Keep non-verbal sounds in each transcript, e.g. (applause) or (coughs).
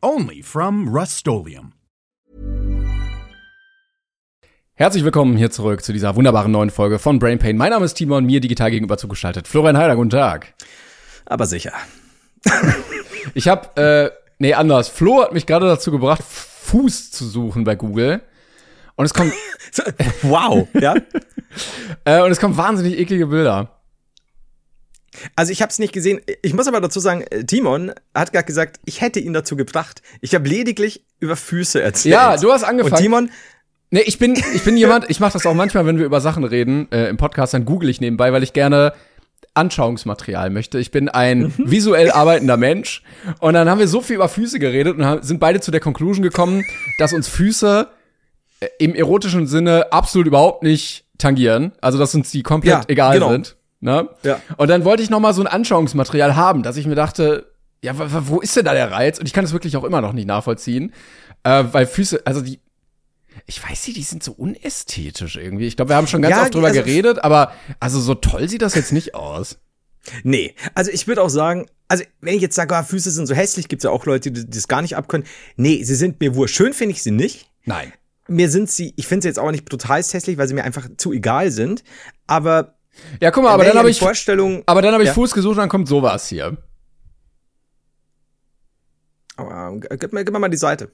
Only from Rust Herzlich willkommen hier zurück zu dieser wunderbaren neuen Folge von Brain Pain. Mein Name ist Timon, mir digital gegenüber zugeschaltet. Florian Heider, guten Tag. Aber sicher. (laughs) ich habe, äh, nee, anders. Flo hat mich gerade dazu gebracht, Fuß zu suchen bei Google. Und es kommt. (laughs) wow, ja. (laughs) äh, und es kommen wahnsinnig eklige Bilder. Also ich habe es nicht gesehen. Ich muss aber dazu sagen, äh, Timon hat gerade gesagt, ich hätte ihn dazu gebracht. Ich habe lediglich über Füße erzählt. Ja, du hast angefangen. Und Timon Nee, ich bin ich bin jemand, ich mache das auch manchmal, wenn wir über Sachen reden äh, im Podcast, dann google ich nebenbei, weil ich gerne Anschauungsmaterial möchte. Ich bin ein mhm. visuell arbeitender Mensch und dann haben wir so viel über Füße geredet und sind beide zu der Conclusion gekommen, dass uns Füße äh, im erotischen Sinne absolut überhaupt nicht tangieren, also dass uns die komplett ja, egal genau. sind. Ne? Ja. Und dann wollte ich noch mal so ein Anschauungsmaterial haben, dass ich mir dachte, ja, wo ist denn da der Reiz? Und ich kann es wirklich auch immer noch nicht nachvollziehen, äh, weil Füße, also die, ich weiß nicht, die sind so unästhetisch irgendwie. Ich glaube, wir haben schon ganz ja, oft drüber also, geredet, aber also so toll sieht das jetzt nicht aus. Nee, also ich würde auch sagen, also wenn ich jetzt sage, ah, Füße sind so hässlich, gibt es ja auch Leute, die das gar nicht abkönnen. Nee, sie sind mir wohl. Schön finde ich sie nicht. Nein. Mir sind sie, ich finde sie jetzt auch nicht brutal hässlich, weil sie mir einfach zu egal sind. Aber ja, guck mal, aber dann habe ich Vorstellung. Aber dann habe ich ja. Fuß gesucht und dann kommt sowas hier. Aber, äh, gib, mir, gib mir mal die Seite.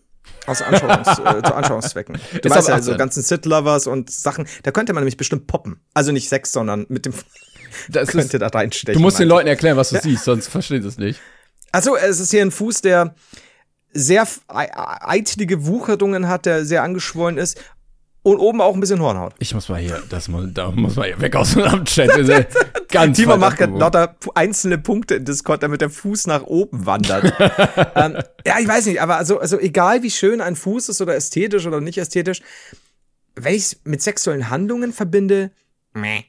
Aus Anschauungs, (laughs) äh, zu Anschauungszwecken. Du weißt ja, so ganzen Sit-Lovers und Sachen, da könnte man nämlich bestimmt poppen. Also nicht Sex, sondern mit dem (laughs) das könnte ist, da reinstechen. Du musst den Leuten erklären, was du ja. siehst, sonst verstehen sie es nicht. Also es ist hier ein Fuß, der sehr eitlige Wucherungen hat, der sehr angeschwollen ist und oben auch ein bisschen Hornhaut. Ich muss mal hier, das muss, da muss man hier weg aus dem Chat. (laughs) Ganz Timo macht gerade lauter einzelne Punkte in Discord, damit der Fuß nach oben wandert. (laughs) ähm, ja, ich weiß nicht, aber also, also egal wie schön ein Fuß ist oder ästhetisch oder nicht ästhetisch, wenn ich es mit sexuellen Handlungen verbinde, meh.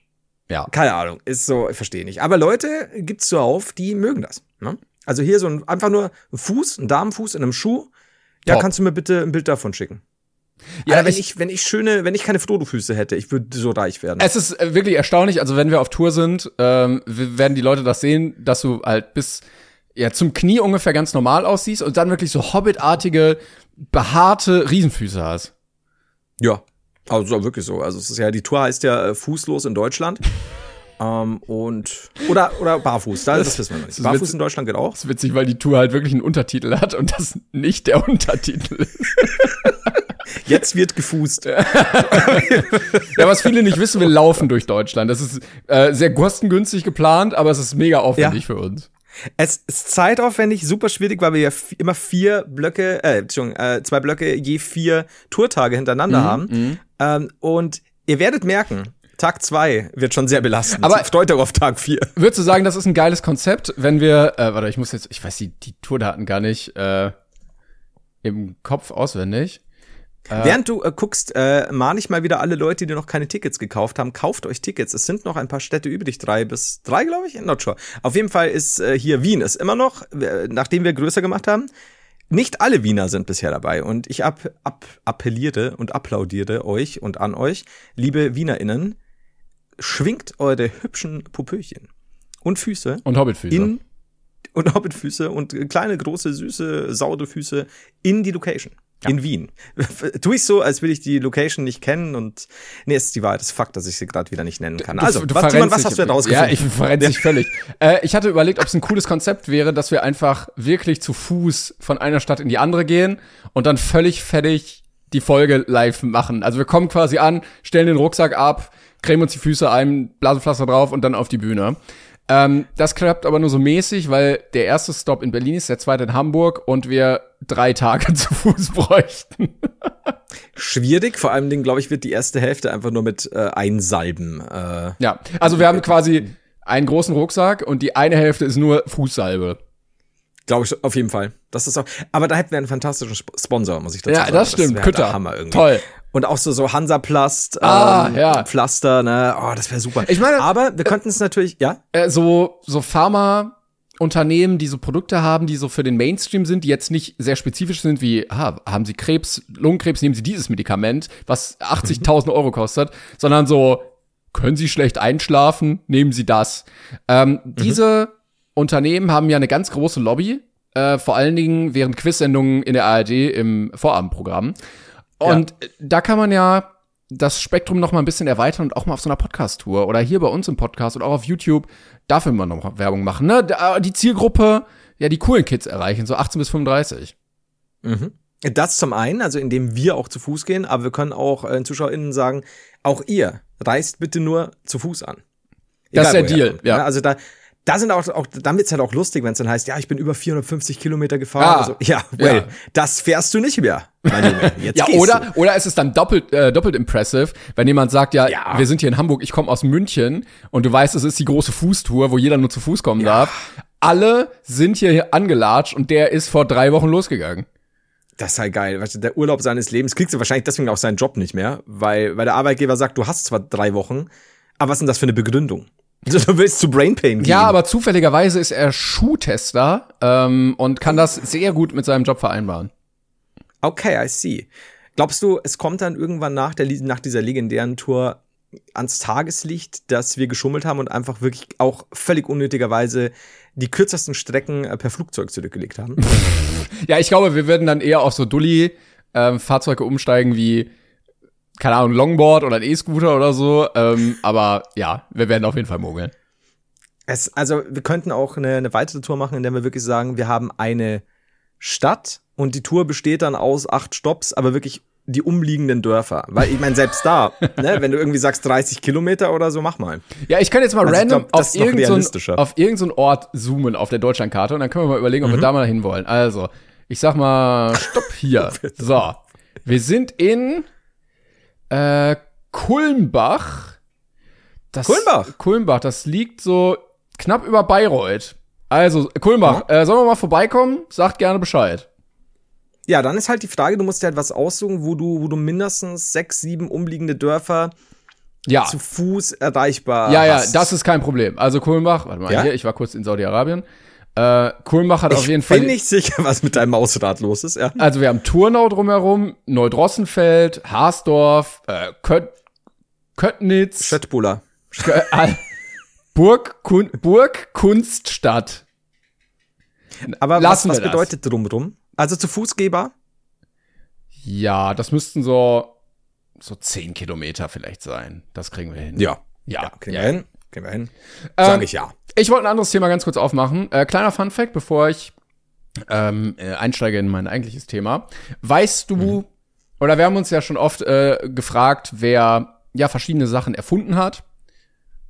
Ja. Keine Ahnung, ist so, ich verstehe nicht. Aber Leute gibt's so auf, die mögen das. Ne? Also hier so ein, einfach nur ein Fuß, ein Damenfuß in einem Schuh. Ja, Top. kannst du mir bitte ein Bild davon schicken? Ja, wenn ich, ich, wenn ich schöne, wenn ich keine Frodo-Füße hätte, ich würde so reich werden. Es ist äh, wirklich erstaunlich. Also wenn wir auf Tour sind, ähm, werden die Leute das sehen, dass du halt bis ja zum Knie ungefähr ganz normal aussiehst und dann wirklich so Hobbitartige, behaarte Riesenfüße hast. Ja, also wirklich so. Also es ist ja die Tour heißt ja äh, fußlos in Deutschland. (laughs) Ähm, und oder oder barfuß, das, das wissen wir noch nicht. Barfuß in Deutschland geht auch. Das ist witzig, weil die Tour halt wirklich einen Untertitel hat und das nicht der Untertitel ist. (laughs) Jetzt wird gefußt. (laughs) ja, was viele nicht wissen, wir laufen durch Deutschland. Das ist äh, sehr kostengünstig geplant, aber es ist mega aufwendig ja. für uns. Es ist zeitaufwendig, super schwierig, weil wir ja immer vier Blöcke, äh, Entschuldigung, äh, zwei Blöcke je vier Tourtage hintereinander mhm, haben. Mhm. Ähm, und ihr werdet merken, Tag zwei wird schon sehr belastend. Aber euch auf Tag vier. Würdest du sagen, das ist ein geiles Konzept, wenn wir, äh, warte, ich muss jetzt, ich weiß die, die Tourdaten gar nicht äh, im Kopf auswendig. Äh, Während du äh, guckst, äh, mahne ich mal wieder alle Leute, die noch keine Tickets gekauft haben, kauft euch Tickets. Es sind noch ein paar Städte übrig, drei bis drei, glaube ich, not sure. Auf jeden Fall ist äh, hier Wien ist immer noch, äh, nachdem wir größer gemacht haben. Nicht alle Wiener sind bisher dabei und ich ab, ab, appelliere und applaudiere euch und an euch, liebe WienerInnen, schwingt eure hübschen Popöchen und Füße und Hobbitfüße in und Hobbitfüße und kleine große süße saure Füße in die Location. Ja. In Wien. (laughs) tu ich so, als will ich die Location nicht kennen und nee, es ist die Wahrheit, es ist Fakt, dass ich sie gerade wieder nicht nennen kann. also, du, du was, Timon, was hast du denn rausgefunden? Ja, ich verrenne dich völlig. Äh, ich hatte überlegt, ob es ein cooles Konzept wäre, dass wir einfach wirklich zu Fuß von einer Stadt in die andere gehen und dann völlig fertig die Folge live machen. Also wir kommen quasi an, stellen den Rucksack ab, cremen uns die Füße ein, Blasenpflaster drauf und dann auf die Bühne. Ähm, das klappt aber nur so mäßig, weil der erste Stop in Berlin ist, der zweite in Hamburg und wir drei Tage (laughs) zu Fuß bräuchten. Schwierig, vor allem, glaube ich, wird die erste Hälfte einfach nur mit äh, einsalben. Äh, ja, also wir haben quasi einen großen Rucksack und die eine Hälfte ist nur Fußsalbe. Glaube ich auf jeden Fall. Das ist auch. Aber da hätten wir einen fantastischen Sponsor, muss ich dazu ja, sagen. Ja, das stimmt. Das Kütter. Hammer irgendwie. Toll. Und auch so so Hansaplast, ah, ähm, ja. Pflaster, ne? Oh, das wäre super. Ich meine, aber wir könnten es natürlich, ja. Äh, so so Pharma Unternehmen, die so Produkte haben, die so für den Mainstream sind, die jetzt nicht sehr spezifisch sind, wie ah, haben Sie Krebs, Lungenkrebs, nehmen Sie dieses Medikament, was 80.000 Euro kostet, sondern so können Sie schlecht einschlafen, nehmen Sie das. Ähm, mhm. Diese Unternehmen haben ja eine ganz große Lobby, äh, vor allen Dingen während Quizsendungen in der ARD im Vorabendprogramm. Und ja. da kann man ja das Spektrum noch mal ein bisschen erweitern und auch mal auf so einer Podcast-Tour oder hier bei uns im Podcast oder auch auf YouTube dafür mal noch Werbung machen. Ne? Die Zielgruppe, ja, die coolen Kids erreichen, so 18 bis 35. Mhm. Das zum einen, also indem wir auch zu Fuß gehen, aber wir können auch äh, ZuschauerInnen sagen, auch ihr reist bitte nur zu Fuß an. Egal, das ist der Deal, ja. Also da, da sind auch, auch dann wird's halt auch lustig, wenn es dann heißt, ja, ich bin über 450 Kilometer gefahren. Ah, also, ja, well, ja. das fährst du nicht mehr. (laughs) Jetzt ja, oder, du. oder es ist dann doppelt, äh, doppelt impressive, wenn jemand sagt, ja, ja. wir sind hier in Hamburg, ich komme aus München und du weißt, es ist die große Fußtour, wo jeder nur zu Fuß kommen ja. darf. Alle sind hier angelatscht und der ist vor drei Wochen losgegangen. Das ist halt geil. Weißt du, der Urlaub seines Lebens kriegst du wahrscheinlich deswegen auch seinen Job nicht mehr, weil, weil der Arbeitgeber sagt, du hast zwar drei Wochen, aber was ist denn das für eine Begründung? Du willst zu Brain Pain gehen. Ja, aber zufälligerweise ist er Schuhtester ähm, und kann das sehr gut mit seinem Job vereinbaren. Okay, I see. Glaubst du, es kommt dann irgendwann nach, der, nach dieser legendären Tour ans Tageslicht, dass wir geschummelt haben und einfach wirklich auch völlig unnötigerweise die kürzesten Strecken äh, per Flugzeug zurückgelegt haben? (laughs) ja, ich glaube, wir würden dann eher auf so Dulli-Fahrzeuge ähm, umsteigen wie keine Ahnung, Longboard oder ein E-Scooter oder so. Ähm, aber ja, wir werden auf jeden Fall mogeln. Es, also wir könnten auch eine, eine weitere Tour machen, in der wir wirklich sagen, wir haben eine Stadt und die Tour besteht dann aus acht Stops, aber wirklich die umliegenden Dörfer. Weil ich meine, selbst da, (laughs) ne, wenn du irgendwie sagst 30 Kilometer oder so, mach mal. Ja, ich kann jetzt mal also random glaub, auf irgendeinen so auf irgendein so Ort zoomen auf der Deutschlandkarte und dann können wir mal überlegen, ob mhm. wir da mal hinwollen. Also, ich sag mal, stopp hier. (laughs) so. Wir sind in äh, Kulmbach. Das, Kulmbach? Kulmbach, das liegt so knapp über Bayreuth. Also, Kulmbach, ja. äh, sollen wir mal vorbeikommen? Sagt gerne Bescheid. Ja, dann ist halt die Frage, du musst dir halt was aussuchen, wo du, wo du mindestens sechs, sieben umliegende Dörfer ja. zu Fuß erreichbar Ja, hast. ja, das ist kein Problem. Also Kulmbach, warte mal ja? hier, ich war kurz in Saudi-Arabien. Äh, Kulmbach hat ich auf jeden Fall. Ich bin nicht sicher, was mit deinem Mausrad los ist, ja. Also wir haben Turnau drumherum, Neudrossenfeld, Haasdorf, äh, Kött Köttnitz. Schöttbuller. Äh, Burg, Kun Burg Kunststadt. Aber Lassen was, was bedeutet drumrum? Also zu Fußgeber? Ja, das müssten so, so zehn Kilometer vielleicht sein. Das kriegen wir hin. Ja. Ja, ja kriegen ja. wir hin. Kriegen wir hin. Sag ähm, ich ja. Ich wollte ein anderes Thema ganz kurz aufmachen. Äh, kleiner Fun Fact, bevor ich ähm, äh, einsteige in mein eigentliches Thema. Weißt du, mhm. oder wir haben uns ja schon oft äh, gefragt, wer ja verschiedene Sachen erfunden hat.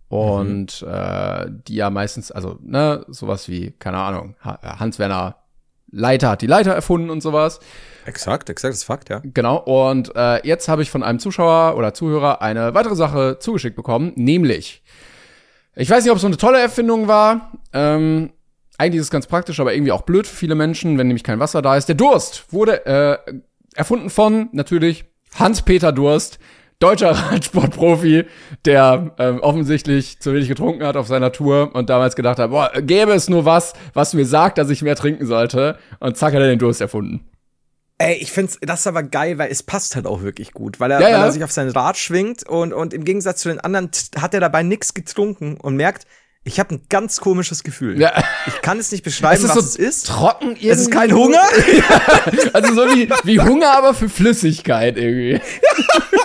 Und mhm. äh, die ja meistens, also, ne, sowas wie, keine Ahnung, Hans-Werner Leiter hat die Leiter erfunden und sowas. Exakt, exakt, das ist Fakt, ja. Genau, und äh, jetzt habe ich von einem Zuschauer oder Zuhörer eine weitere Sache zugeschickt bekommen, nämlich ich weiß nicht, ob es so eine tolle Erfindung war. Ähm, eigentlich ist es ganz praktisch, aber irgendwie auch blöd für viele Menschen, wenn nämlich kein Wasser da ist. Der Durst wurde äh, erfunden von natürlich Hans-Peter Durst, deutscher (laughs) Radsportprofi, der ähm, offensichtlich zu wenig getrunken hat auf seiner Tour und damals gedacht hat, boah, gäbe es nur was, was mir sagt, dass ich mehr trinken sollte. Und zack hat er den Durst erfunden. Ey, ich find's, das ist aber geil, weil es passt halt auch wirklich gut, weil er, ja, ja. weil er sich auf sein Rad schwingt und, und im Gegensatz zu den anderen hat er dabei nichts getrunken und merkt, ich habe ein ganz komisches Gefühl. Ja. Ich kann es nicht beschreiben, es was so es ist. Trocken irgendwie. Es ist kein Hunger. (laughs) also so wie, wie Hunger, aber für Flüssigkeit irgendwie.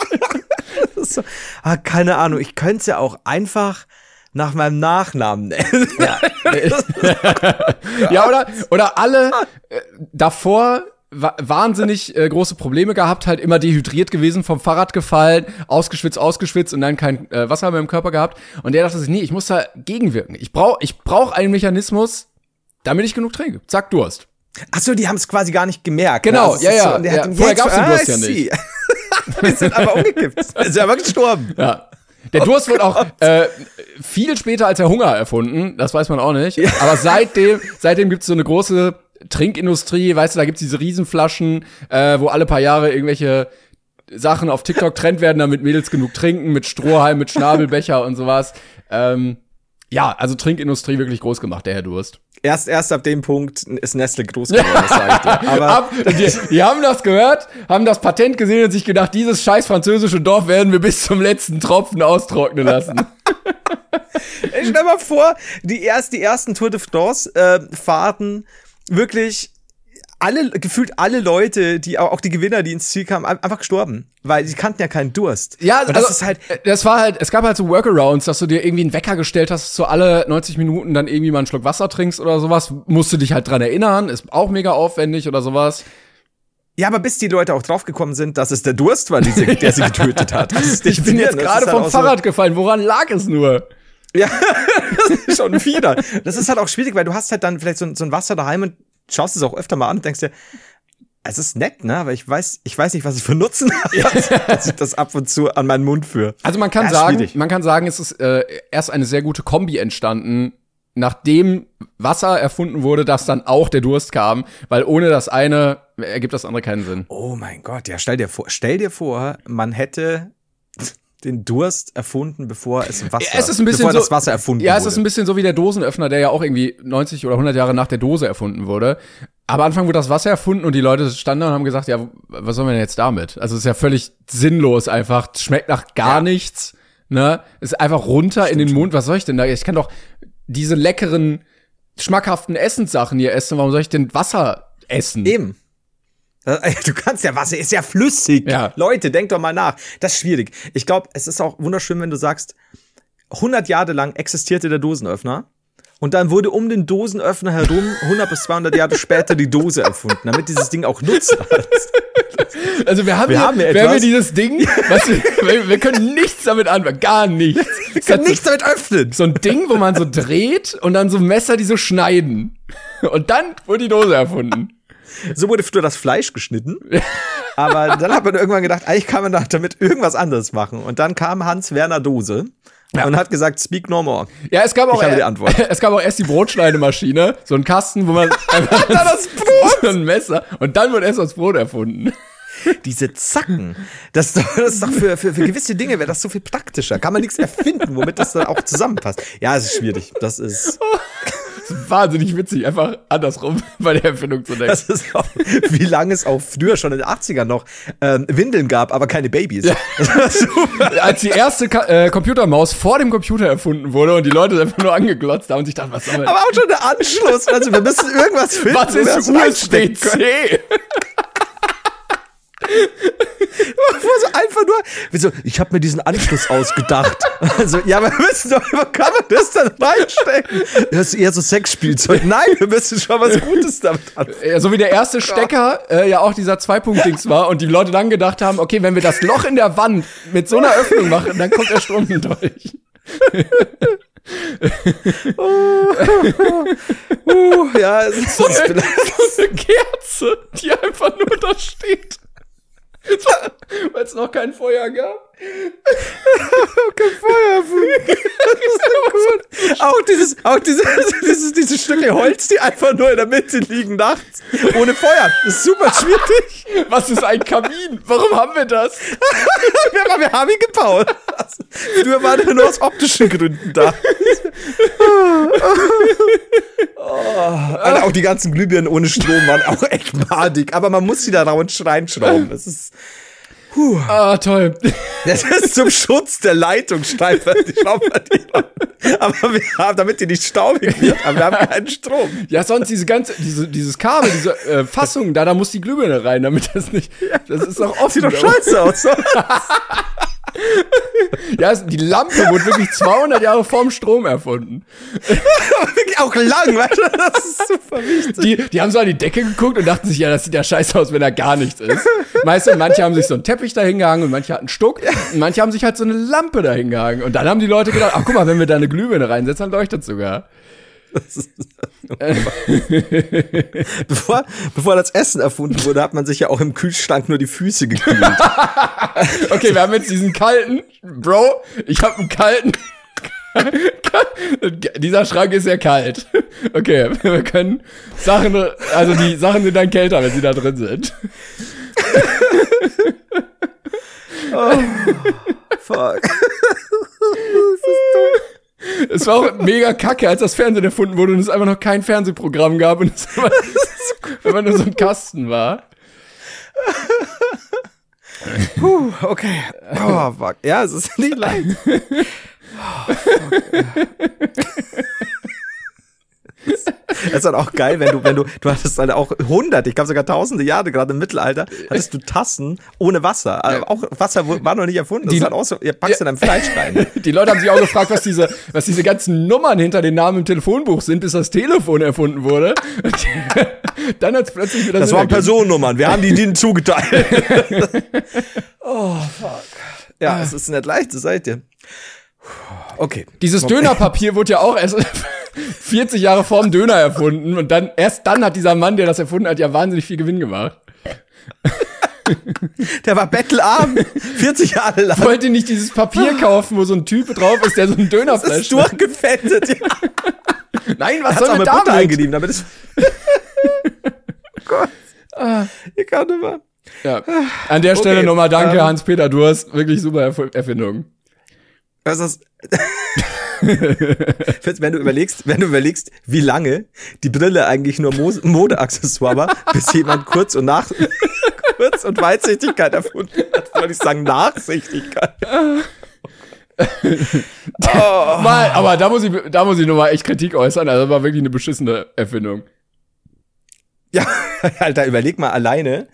(laughs) so, ah, keine Ahnung, ich könnte es ja auch einfach nach meinem Nachnamen nennen. Ja, (laughs) ja oder, oder alle äh, davor wahnsinnig äh, große Probleme gehabt, halt immer dehydriert gewesen, vom Fahrrad gefallen, ausgeschwitzt, ausgeschwitzt und dann kein äh, Wasser mehr im Körper gehabt. Und der dachte sich, nee, ich muss da gegenwirken. Ich brauche ich brauch einen Mechanismus, damit ich genug trinke. Zack, Durst. Ach so, die haben es quasi gar nicht gemerkt. Ne? Genau, ne? ja, ja. So, ja. Vorher gab's den Durst ja nicht. Wir sind aber umgekippt. Wir sind aber gestorben. Ja. Der Durst wird auch äh, viel später als der Hunger erfunden, das weiß man auch nicht. Aber seitdem, seitdem gibt's so eine große Trinkindustrie, weißt du, da gibt's diese Riesenflaschen, äh, wo alle paar Jahre irgendwelche Sachen auf TikTok Trend werden, damit Mädels genug trinken, mit Strohhalm, mit Schnabelbecher und sowas. Ähm, ja, also Trinkindustrie wirklich groß gemacht, der Herr Durst. Erst, erst ab dem Punkt ist Nestle groß geworden, das sag ich dir. (laughs) Aber ab, die, die, haben das gehört, haben das Patent gesehen und sich gedacht, dieses scheiß französische Dorf werden wir bis zum letzten Tropfen austrocknen lassen. (laughs) ich stell mal vor, die, erst, die ersten Tour de France äh, Fahrten wirklich alle, gefühlt alle Leute, die auch die Gewinner, die ins Ziel kamen, einfach gestorben. Weil sie kannten ja keinen Durst. Ja, und das also, ist halt. Äh, das war halt, es gab halt so Workarounds, dass du dir irgendwie einen Wecker gestellt hast, so alle 90 Minuten dann irgendwie mal einen Schluck Wasser trinkst oder sowas. Musst du dich halt dran erinnern, ist auch mega aufwendig oder sowas. Ja, aber bis die Leute auch draufgekommen sind, dass es der Durst war, sie, der sie (laughs) getötet hat. ich bin jetzt gerade halt vom Fahrrad so gefallen. Woran lag es nur? Ja, (laughs) das ist schon wieder. Das ist halt auch schwierig, weil du hast halt dann vielleicht so, so ein Wasser daheim und schaust es auch öfter mal an und denkst dir, es ist nett, ne? Aber ich weiß, ich weiß nicht, was ich für Nutzen habe, dass ich das ab und zu an meinen Mund führe. Also man kann sagen, schwierig. man kann sagen, es ist äh, erst eine sehr gute Kombi entstanden, nachdem Wasser erfunden wurde, dass dann auch der Durst kam, weil ohne das eine ergibt das andere keinen Sinn. Oh mein Gott, ja, stell dir vor, stell dir vor, man hätte den Durst erfunden, bevor es Wasser, es ist ein bisschen bevor so, das Wasser erfunden ja, wurde. Ja, es ist ein bisschen so wie der Dosenöffner, der ja auch irgendwie 90 oder 100 Jahre nach der Dose erfunden wurde. Aber Anfang wurde das Wasser erfunden und die Leute standen und haben gesagt, ja, was sollen wir denn jetzt damit? Also es ist ja völlig sinnlos einfach, schmeckt nach gar ja. nichts, ne? Ist einfach runter Stimmt in den Mund, was soll ich denn da? Ich kann doch diese leckeren, schmackhaften Essenssachen hier essen, warum soll ich denn Wasser essen? Eben. (laughs) Du kannst ja Wasser, ist ja flüssig. Ja. Leute, denkt doch mal nach. Das ist schwierig. Ich glaube, es ist auch wunderschön, wenn du sagst, 100 Jahre lang existierte der Dosenöffner. Und dann wurde um den Dosenöffner herum 100 bis 200 Jahre später die Dose erfunden, damit dieses Ding auch nutzen (laughs) Also wir haben, wir, hier, haben, wir haben hier dieses Ding, was (laughs) wir, wir, können nichts damit anfangen, gar nichts. Wir können nichts damit öffnen. So ein Ding, wo man so dreht und dann so Messer, die so schneiden. Und dann wurde die Dose erfunden. So wurde früher das Fleisch geschnitten. (laughs) Aber dann hat man irgendwann gedacht, eigentlich kann man damit irgendwas anderes machen. Und dann kam Hans-Werner Dose. Ja. Und hat gesagt, speak no more. Ja, es gab auch, Antwort. (laughs) es gab auch erst die Brotschneidemaschine, so ein Kasten, wo man (laughs) einfach das Brot. so ein Messer und dann wurde erst das Brot erfunden. Diese Zacken, das, das ist doch für, für, für gewisse Dinge wäre das so viel praktischer. Kann man nichts erfinden, womit das dann auch zusammenpasst. Ja, es ist schwierig. Das ist wahnsinnig witzig, einfach andersrum (laughs) bei der Erfindung zu denken. Das ist auch, wie lange es auch früher schon in den 80ern noch ähm, Windeln gab, aber keine Babys. Ja. (laughs) Als die erste Ka äh, Computermaus vor dem Computer erfunden wurde und die Leute einfach nur angeglotzt haben und sich dachten, was soll man Aber auch schon der Anschluss. Also wir müssen irgendwas finden. Was ist USB-C? (laughs) (laughs) so einfach nur, so, ich habe mir diesen Anschluss ausgedacht. (laughs) Also, ja, wir müssen doch, wo kann man das dann reinstecken? Das ist eher so Sexspielzeug. Nein, wir müssen schon was Gutes damit anfangen. So wie der erste Stecker äh, ja auch dieser Zwei-Punkt-Dings war und die Leute dann gedacht haben, okay, wenn wir das Loch in der Wand mit so einer Öffnung machen, dann kommt der Strom durch. uh, (laughs) uh, ja, es ist so eine, so eine Kerze, die einfach nur da steht. Weil es noch kein Feuer gab. Kein Feuer. (laughs) Das ist so gut. Auch dieses, auch dieses, (laughs) dieses, diese Stücke Holz, die einfach nur in der Mitte liegen nachts. Ohne Feuer. Das ist super schwierig. Was ist ein Kamin? Warum haben wir das? (laughs) wir, wir haben ihn gebaut. Früher war der nur aus optischen Gründen da. Oh, also auch die ganzen Glühbirnen ohne Strom waren auch echt madig. Aber man muss sie da reinschrauben. Das ist. Puh. Ah, toll. Das ist zum Schutz der Leitung steifer. Die aber wir haben, damit die nicht staubig wird, aber wir haben keinen Strom. Ja, sonst diese ganze, diese, dieses Kabel, diese äh, Fassung, da, da muss die Glühbirne rein, damit das nicht, das ist doch offen. Sieht doch scheiße aus. (laughs) ja, die Lampe wurde wirklich 200 Jahre vorm Strom erfunden. auch lang, weißt du? Das ist super wichtig. Die, die haben so an die Decke geguckt und dachten sich, ja, das sieht ja scheiße aus, wenn da gar nichts ist. Meistens, manche haben sich so einen Teppich da hingehangen und manche hatten einen Stuck und manche haben sich halt so eine Lampe da hingehangen. Und dann haben die Leute gedacht, ach guck mal, wenn wir da eine Glühbirne reinsetzen, dann leuchtet sogar. (laughs) bevor, bevor das Essen erfunden wurde, hat man sich ja auch im Kühlschrank nur die Füße gekühlt. (laughs) okay, wir haben jetzt diesen kalten, Bro, ich habe einen kalten. (laughs) Dieser Schrank ist sehr kalt. Okay, wir können Sachen, also die Sachen sind dann kälter, wenn sie da drin sind. oh, fuck. Es war auch mega kacke, als das Fernsehen erfunden wurde und es einfach noch kein Fernsehprogramm gab und es einfach, (laughs) einfach nur so ein Kasten war. Puh, okay. Oh, fuck. Ja, es ist nicht leicht. (laughs) Oh, fuck. (laughs) Das ist dann auch geil, wenn du, wenn du, du hattest dann auch hunderte, ich glaube sogar tausende Jahre, gerade im Mittelalter, hattest du Tassen ohne Wasser. Also auch Wasser war noch nicht erfunden. Das Die- ist halt auch so, ihr packst in dein Fleisch rein. (laughs) Die Leute haben sich auch gefragt, was diese, was diese ganzen Nummern hinter den Namen im Telefonbuch sind, bis das Telefon erfunden wurde. Und (laughs) dann hat es plötzlich wieder Das Sinn waren ergeben. Personennummern, wir haben die denen zugeteilt. oh, fuck. Ja, es ist nicht leicht, das seid ihr. Okay. Dieses Dönerpapier wurde ja auch erst (laughs) 40 Jahre vorm Döner erfunden und dann, erst dann hat dieser Mann, der das erfunden hat, ja wahnsinnig viel Gewinn gemacht. (laughs) Der war bettelarm, 40 Jahre lang. Wollt ihr nicht dieses Papier kaufen, wo so ein Typ drauf ist, der so ein Das Dönerfleisch ist durchgefettet. Ja. (laughs) Nein, was Hat's soll mit mit Butter damit? eingelieben, damit es. oh Gott. Ich kann nicht mehr. Ja. An der Stelle Okay, nochmal danke, ähm, Hans-Peter Durst. Wirklich super Erf Erfindung. Das ist. Wenn du überlegst, wenn du überlegst, wie lange die Brille eigentlich nur Mo Modeaccessoire war, bis jemand kurz und nach (laughs) kurz und Weitsichtigkeit erfunden hat, würde ich sagen Nachsichtigkeit. oh. (laughs) Mal, aber da muss ich, da muss ich nochmal echt Kritik äußern. Also war wirklich eine beschissene Erfindung. Ja, (laughs) Alter, überleg mal alleine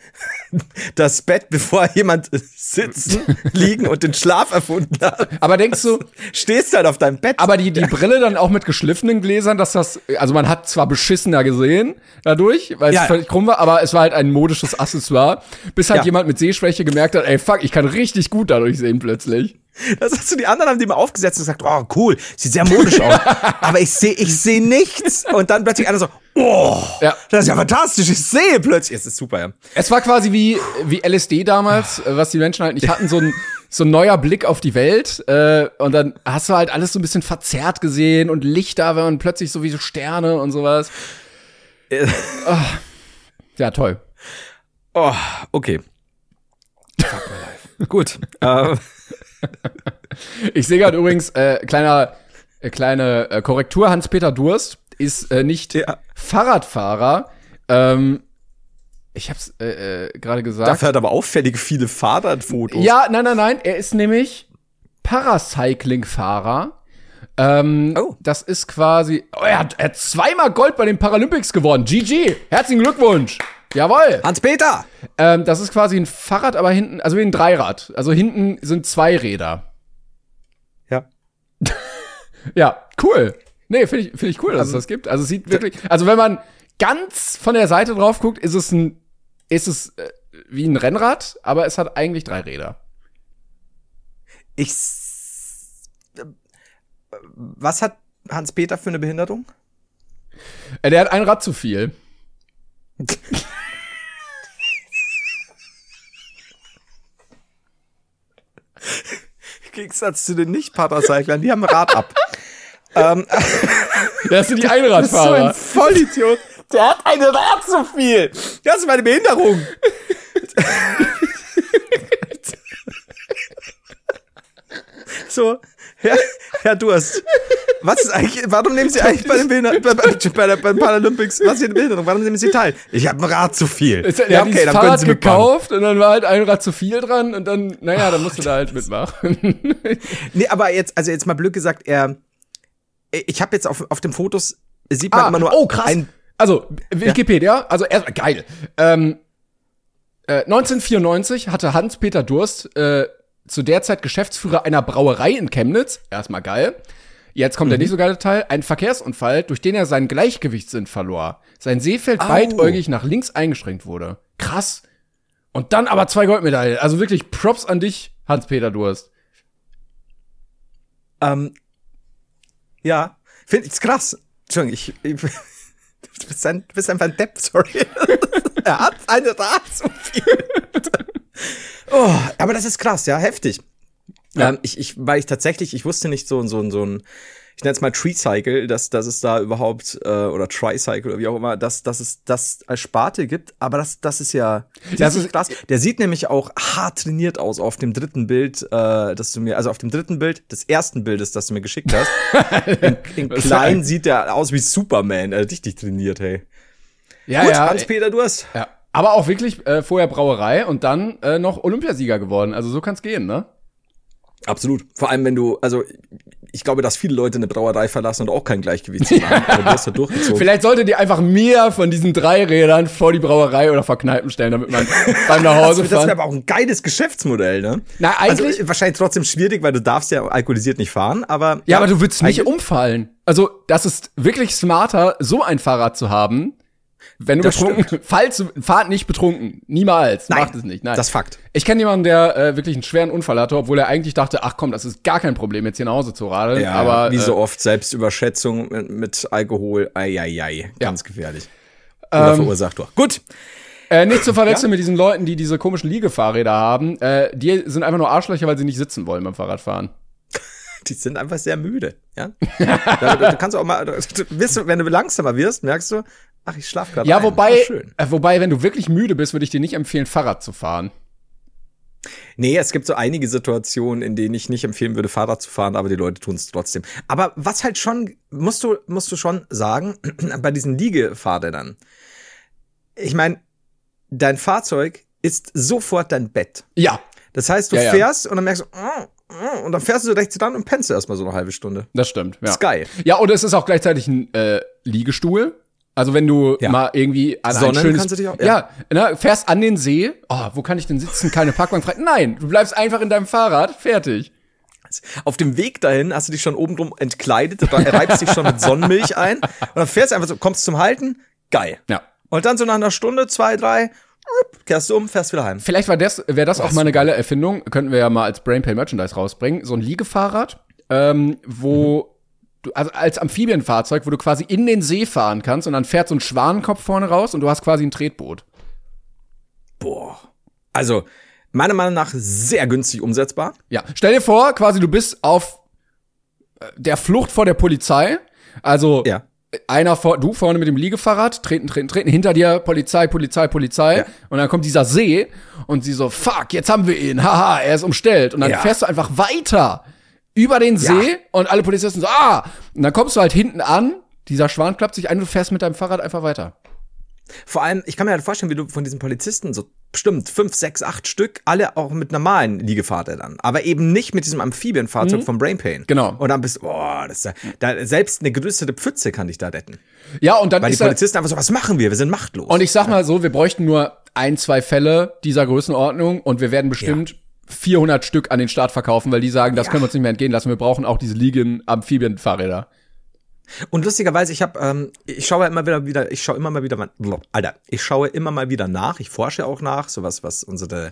das Bett, bevor jemand sitzen, liegen und den Schlaf erfunden hat. Aber denkst du, Stehst halt auf deinem Bett. aber die, die Brille dann auch mit geschliffenen Gläsern, dass das, also man hat zwar beschissener gesehen dadurch, weil es Ja. völlig krumm war, aber es war halt ein modisches Accessoire, bis halt Ja. jemand mit Sehschwäche gemerkt hat, ey fuck, ich kann richtig gut dadurch sehen plötzlich. Das hast du, die anderen haben die mal aufgesetzt und gesagt, oh cool, sieht sehr modisch aus. (laughs) Aber ich sehe, ich sehe nichts. Und dann plötzlich einer so, oh, Ja. das ist ja fantastisch, ich sehe plötzlich. Es ist super, ja. Es war quasi wie, wie LSD damals, äh, was die Menschen halt nicht hatten, so ein, so ein neuer Blick auf die Welt. Äh, und dann hast du halt alles so ein bisschen verzerrt gesehen und Lichter und plötzlich so wie so Sterne und sowas. (laughs) Ah. Ja, toll. Oh, okay. Fuck my life. Gut. Ähm, (laughs) Ich sehe gerade übrigens, äh, kleiner, äh, kleine äh, Korrektur, Hans-Peter Durst ist äh, nicht Ja. Fahrradfahrer. Ähm, ich hab's äh, äh, gerade gesagt. dafür hat aber auffällig viele Fahrradfotos. Ja, nein, nein, nein. Er ist nämlich Paracycling-Fahrer. Ähm, Oh. Das ist quasi. Oh, er, hat, er hat zweimal Gold bei den Paralympics gewonnen. GG. Herzlichen Glückwunsch. Jawohl. Hans-Peter! Ähm, das ist quasi ein Fahrrad, aber hinten, also wie ein Dreirad. Also hinten sind zwei Räder. Ja. (laughs) Ja, cool. Nee, finde ich, finde ich cool, dass es das gibt. Also es sieht wirklich, also wenn man ganz von der Seite drauf guckt, ist es ein, ist es äh, wie ein Rennrad, aber es hat eigentlich drei Räder. Ich. äh, Was hat Hans-Peter für eine Behinderung? Äh, der hat ein Rad zu viel. (laughs) Im Gegensatz zu den Nicht-Paracyclern, die haben Rad ab. (laughs) ähm, (laughs) Das sind die so ein Einradfahrer. Vollidiot. Der hat ein Rad zu viel. Das ist meine Behinderung. (laughs) so, Herr, Herr Durst, was ist eigentlich, warum nehmen Sie eigentlich bei den, Behinder bei, bei, bei, der, bei den Paralympics, was ist Ihre Behinderung? Warum nehmen Sie teil? Ich habe ein Rad zu viel. Er hat dieses können Fahrrad Sie mitmachen. gekauft und dann war halt ein Rad zu viel dran und dann, naja, dann musst du da halt mitmachen. (laughs) Nee, aber jetzt, also jetzt mal blöd gesagt, er, ich habe jetzt auf, auf den Fotos, sieht man immer nur oh, krass. ein, also, Wikipedia, also erstmal geil. Ähm, äh, 1994 hatte Hans-Peter Durst äh, zu der Zeit Geschäftsführer einer Brauerei in Chemnitz. Erstmal geil. Jetzt kommt der nicht so geile Teil. Ein Verkehrsunfall, durch den er seinen Gleichgewichtssinn verlor. Sein Sehfeld Au. weitäugig nach links eingeschränkt wurde. Krass. Und dann aber zwei Goldmedaillen. Also wirklich Props an dich, Hans-Peter Durst. ähm, ja, finde ich krass. Entschuldigung, ich, ich (laughs) Du bist, ein, du bist einfach ein Depp, sorry. (laughs) er hat eine Rad so viel. (laughs) oh, aber das ist krass, ja, heftig. Ja. Ähm, ich, ich, weil ich tatsächlich, ich wusste nicht so, so, so ein, ich nenne es mal Tree Cycle, dass, dass es da überhaupt, äh, oder Tricycle oder wie auch immer, dass, dass es das als Sparte gibt, aber das, das ist ja das ist krass. Der sieht nämlich auch hart trainiert aus auf dem dritten Bild, äh, das du mir, also auf dem dritten Bild des ersten Bildes, das du mir geschickt hast. (laughs) in, in klein sieht der aus wie Superman, er richtig trainiert, hey. Ja, Gut, ja. Hans-Peter, du hast. Ja. Aber auch wirklich äh, vorher Brauerei und dann äh, noch Olympiasieger geworden. Also so kann's gehen, ne? Absolut. Vor allem, wenn du, also ich glaube, dass viele Leute eine Brauerei verlassen und auch kein Gleichgewicht haben. (laughs) Aber du hast ja durchgezogen. Vielleicht solltet ihr einfach mehr von diesen drei Rädern vor die Brauerei oder vor Kneipen stellen, damit man beim nach Hause (laughs) das, fahren. Das wäre aber auch ein geiles Geschäftsmodell, ne? Na, eigentlich. Also, wahrscheinlich trotzdem schwierig, weil du darfst ja alkoholisiert nicht fahren, aber. Ja, ja aber du würdest nicht umfallen. Also, das ist wirklich smarter, so ein Fahrrad zu haben, wenn du das betrunken, (laughs) falls du, fahrt nicht betrunken. Niemals. Nein, Macht es nicht. Nein. Das ist Fakt. Ich kenne jemanden, der äh, wirklich einen schweren Unfall hatte, obwohl er eigentlich dachte, ach komm, das ist gar kein Problem, jetzt hier nach Hause zu radeln. Ja, aber, wie äh, so oft, Selbstüberschätzung mit, mit Alkohol, ei, ei, ei, ganz ja. gefährlich. Oder ähm, verursacht doch. Gut. Äh, nicht zu verwechseln ja? mit diesen Leuten, die diese komischen Liegefahrräder haben. Äh, die sind einfach nur Arschlöcher, weil sie nicht sitzen wollen beim Fahrradfahren. die sind einfach sehr müde, ja. (laughs) du, kannst auch mal, du, wenn du langsamer wirst, merkst du, ach, ich schlaf gerade. Ja, ein. wobei, äh, wobei, wenn du wirklich müde bist, würde ich dir nicht empfehlen, Fahrrad zu fahren. Nee, es gibt so einige Situationen, in denen ich nicht empfehlen würde, Fahrrad zu fahren, aber die Leute tun es trotzdem. Aber was halt schon, musst du, musst du schon sagen, (clears throat) bei diesen Liegefahrrädern, ich meine, dein Fahrzeug ist sofort dein Bett. Ja. Das heißt, du ja, fährst ja. und dann merkst du, oh, und dann fährst du rechts dran und pennst du erstmal so eine halbe Stunde. Das stimmt, ja. ist geil. Ja, und es ist auch gleichzeitig ein äh, Liegestuhl. Also wenn du ja. mal irgendwie an Sonnen schönes, kannst du dich auch, ja, ja ne, fährst an den See, oh, wo kann ich denn sitzen? Keine Parkbank frei. Nein, du bleibst einfach in deinem Fahrrad, fertig. Auf dem Weg dahin hast du dich schon oben drum entkleidet, reibst dich schon mit Sonnenmilch ein und dann fährst du einfach so, kommst zum Halten, geil. Ja. Und dann so nach einer Stunde, zwei, drei, kehrst du um, fährst wieder heim. Vielleicht war das, wäre das Was? auch mal eine geile Erfindung, könnten wir ja mal als Brainpay Merchandise rausbringen, so ein Liegefahrrad, ähm, wo mhm. Du, also als Amphibienfahrzeug, wo du quasi in den See fahren kannst und dann fährt so ein Schwanenkopf vorne raus und du hast quasi ein Tretboot. Boah. Also, meiner Meinung nach sehr günstig umsetzbar. Ja. Stell dir vor, quasi du bist auf äh, der Flucht vor der Polizei. Also, ja einer vor, du vorne mit dem Liegefahrrad, treten, treten, treten, hinter dir Polizei, Polizei, Polizei. Ja. Und dann kommt dieser See und sie so, fuck, jetzt haben wir ihn, haha, er ist umstellt. Und dann ja. fährst du einfach weiter über den See ja. und alle Polizisten so, ah! Und dann kommst du halt hinten an, dieser Schwan klappt sich ein, du fährst mit deinem Fahrrad einfach weiter. Vor allem, ich kann mir halt vorstellen, wie du von diesen Polizisten so bestimmt fünf, sechs, acht Stück, alle auch mit normalen Liegefahrrädern, aber eben nicht mit diesem Amphibienfahrzeug mhm. vom Brainpain. Genau. Und dann bist du, boah, das ist da, da, selbst eine größere Pfütze kann dich da retten. Ja, und dann Weil die Polizisten einfach so, was machen wir? Wir sind machtlos. Und ich sag mal so, wir bräuchten nur ein, zwei Fälle dieser Größenordnung und wir werden bestimmt ja. 400 Stück an den Start verkaufen, weil die sagen, das ja. können wir uns nicht mehr entgehen lassen. Wir brauchen auch diese Liegen-Amphibienfahrräder. Und lustigerweise, ich habe, ähm, ich schaue immer wieder wieder, ich schaue immer mal wieder, Alter, ich schaue immer mal wieder nach. Ich forsche auch nach, sowas, was unsere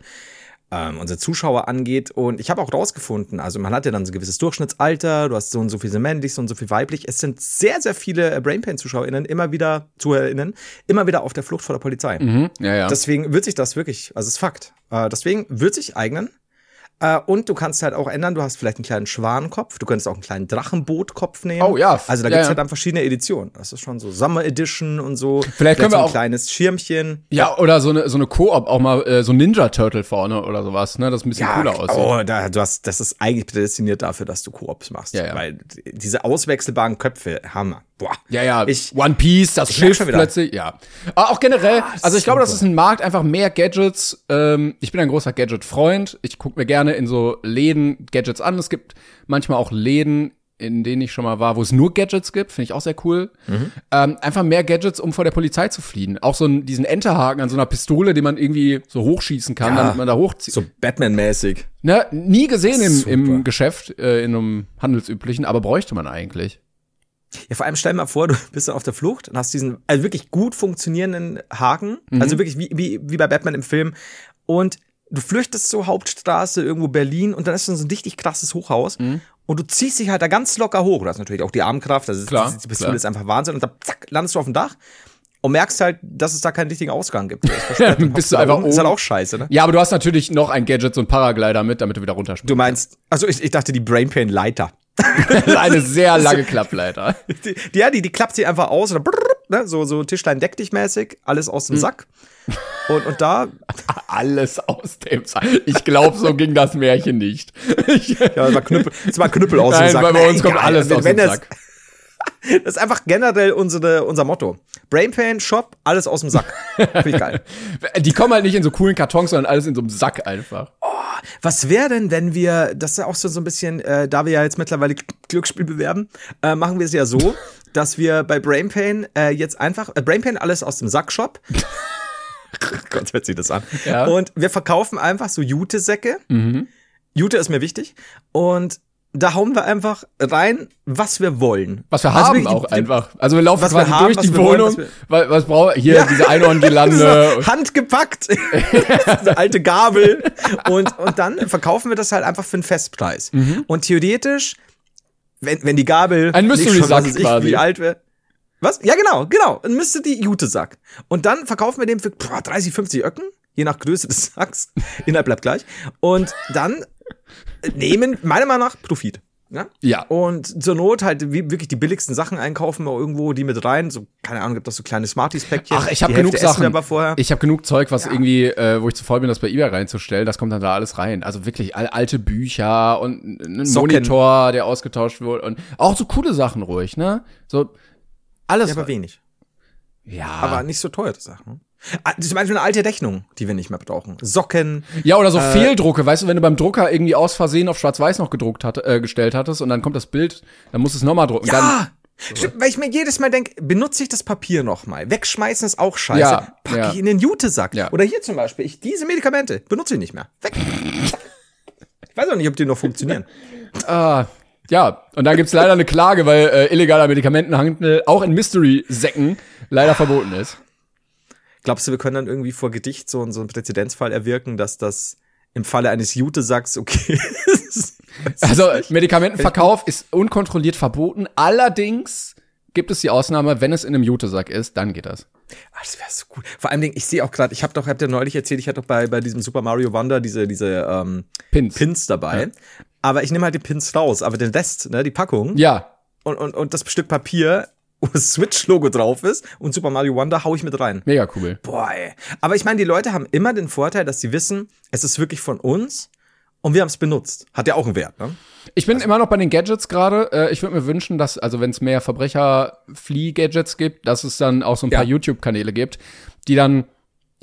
ähm, unsere Zuschauer angeht. Und ich habe auch rausgefunden, also man hat ja dann so ein gewisses Durchschnittsalter, du hast so und so viel männlich, so und so viel weiblich. Es sind sehr, sehr viele äh, Brainpain-ZuschauerInnen immer wieder, ZuhörerInnen, immer wieder auf der Flucht vor der Polizei. Mhm, ja, ja. Deswegen wird sich das wirklich, also es ist Fakt. Äh, deswegen wird sich eignen, und du kannst halt auch ändern, du hast vielleicht einen kleinen Schwanenkopf, du könntest auch einen kleinen Drachenbootkopf nehmen. Oh ja. Also da ja, gibt's halt dann verschiedene Editionen. Das ist schon so Summer Edition und so. Vielleicht, vielleicht können wir so ein auch kleines Schirmchen. Ja, oder so eine so eine Koop auch mal äh, so Ninja Turtle vorne oder sowas, ne, das ein bisschen ja, cooler aussieht. Oh, da, du hast das ist eigentlich prädestiniert dafür, dass du Koops machst, ja, ja. weil diese auswechselbaren Köpfe, Hammer. Boah. Ja, ja, ich, One Piece, das Schiff plötzlich, ja. Aber auch generell, ah, also ich glaube, das ist ein Markt, einfach mehr Gadgets. Ähm, ich bin ein großer Gadget-Freund. Ich gucke mir gerne in so Läden Gadgets an. Es gibt manchmal auch Läden, in denen ich schon mal war, wo es nur Gadgets gibt, finde ich auch sehr cool. Mhm. Ähm, einfach mehr Gadgets, um vor der Polizei zu fliehen. Auch so ein, diesen Enterhaken an so einer Pistole, den man irgendwie so hochschießen kann, ja, damit man da hochzieht. So Batman-mäßig. Ne, nie gesehen im, im Geschäft, äh, in einem handelsüblichen, aber bräuchte man eigentlich. Ja, vor allem stell dir mal vor, du (laughs) bist dann auf der Flucht und hast diesen also wirklich gut funktionierenden Haken, mhm. also wirklich wie, wie, wie bei Batman im Film. Und du flüchtest zur Hauptstraße irgendwo Berlin und dann ist dann so ein richtig krasses Hochhaus. Mhm. und du ziehst dich halt da ganz locker hoch. Du hast natürlich auch die Armkraft, das ist, Klar, die Pistole klar. ist einfach Wahnsinn. Und dann zack, landest du auf dem Dach und merkst halt, dass es da keinen richtigen Ausgang gibt. Dann (laughs) bist du einfach Ist halt oben. auch scheiße, ne? Ja, aber du hast natürlich noch ein Gadget, so ein Paraglider mit, damit du wieder runterspringst. Du meinst, also ich, ich dachte die Brainpain Leiter. (laughs) eine sehr (laughs) lange Klappleiter. Die, die, ja, die, die klappt sie einfach aus oder brrr, ne? so, so Tischlein deck dich mäßig, alles aus Hm. dem Sack. Und, und da, Alles aus dem Sack. Ich glaube, so ging das Märchen nicht. Ich, ja, das war Knüppel, das war Knüppel aus dem Nein, Sack. bei, bei uns Egal, kommt alles wenn, aus dem Sack. (laughs) Das ist einfach generell unsere, unser Motto. Brainpain, Shop, alles aus dem Sack. Finde ich geil. (laughs) Die kommen halt nicht in so coolen Kartons, sondern alles in so einem Sack einfach. Was wäre denn, wenn wir, das ist ja auch so, so ein bisschen, äh, da wir ja jetzt mittlerweile Glücksspiel bewerben, äh, machen wir es ja so, (laughs) dass wir bei Brainpain äh, jetzt einfach, äh, Brainpain alles aus dem Sack-Shop. (laughs) Gott, hört sich das an. Ja. Und wir verkaufen einfach so Jute-Säcke. Jute ist mir wichtig. Und da hauen wir einfach rein, was wir wollen. Was wir Also haben die- auch einfach. Also wir laufen was wir quasi haben, durch die wir wollen, Wohnung. was wir- was, brauchen Hier Ja. diese Einhorngirlande. (laughs) So, handgepackt. (laughs) Eine alte Gabel. Und, und dann verkaufen wir das halt einfach für einen Festpreis. Und theoretisch, wenn, wenn die Gabel Ein Mystery-Sack quasi. wie alt wäre. Was? Ja, genau, genau. Dann müsste die Jute-Sack. Und dann verkaufen wir den für boah, 30, 50 Öcken, je nach Größe des Sacks. (laughs) Inhalt bleibt gleich. Und dann nehmen, meiner Meinung nach, Profit. Ja? Ja. Und zur Not halt wirklich die billigsten Sachen einkaufen, irgendwo die mit rein. So, keine Ahnung, gibt das so kleine Smarties-Päckchen. Ach, ich habe genug Hälfte Sachen. aber vorher. Ich habe genug Zeug, was irgendwie, äh, wo ich zu voll bin, das bei eBay reinzustellen. Das kommt dann da alles rein. Also wirklich alte Bücher und ein. Monitor, der ausgetauscht wurde und auch so coole Sachen ruhig, ne? So alles. Ja, aber wenig. ja. Aber nicht so teure Sachen. Ah, Zum Beispiel eine alte Rechnung, die wir nicht mehr brauchen. Socken. Ja, oder so Äh, Fehldrucke, weißt du, wenn du beim Drucker irgendwie aus Versehen auf Schwarz-Weiß noch gedruckt hat, äh, gestellt hattest und dann kommt das Bild, dann musst du es nochmal drucken. Ja! Stimmt, weil ich mir jedes Mal denke, benutze ich das Papier nochmal. Wegschmeißen ist auch scheiße. Ja, Pack ja. ich in den Jutesack. Ja. Oder hier zum Beispiel, ich diese Medikamente benutze ich nicht mehr. Weg. ich weiß auch nicht, ob die noch funktionieren. (laughs) ah, ja, und dann gibt's leider eine Klage, weil äh, illegaler Medikamentenhandel auch in Mystery-Säcken leider verboten ist. Glaubst du, wir können dann irgendwie vor Gedicht so, so einen Präzedenzfall erwirken, dass das im Falle eines Jutesacks okay ist? Also Medikamentenverkauf ist unkontrolliert verboten. Allerdings gibt es die Ausnahme, wenn es in einem Jutesack ist, dann geht das. Ah, das wäre so gut. Vor allem, ich sehe auch gerade, ich habe doch, hab dir neulich erzählt, ich hatte doch bei, bei diesem Super Mario Wonder diese, diese ähm, Pins. Pins dabei. Aber ich nehme halt die Pins raus, aber den Rest, ne, die Packung Ja, und, und, und das Stück Papier, wo das Switch-Logo drauf ist und Super Mario Wonder hau ich mit rein. mega cool. Boah, ey. Aber ich meine, die Leute haben immer den Vorteil, dass sie wissen, es ist wirklich von uns und wir haben es benutzt. Hat ja auch einen Wert, ne? Ich bin immer noch bei den Gadgets gerade. Äh, ich würde mir wünschen, dass, also wenn es mehr Verbrecher-Flee-Gadgets gibt, dass es dann auch so ein Ja. paar YouTube-Kanäle gibt, die dann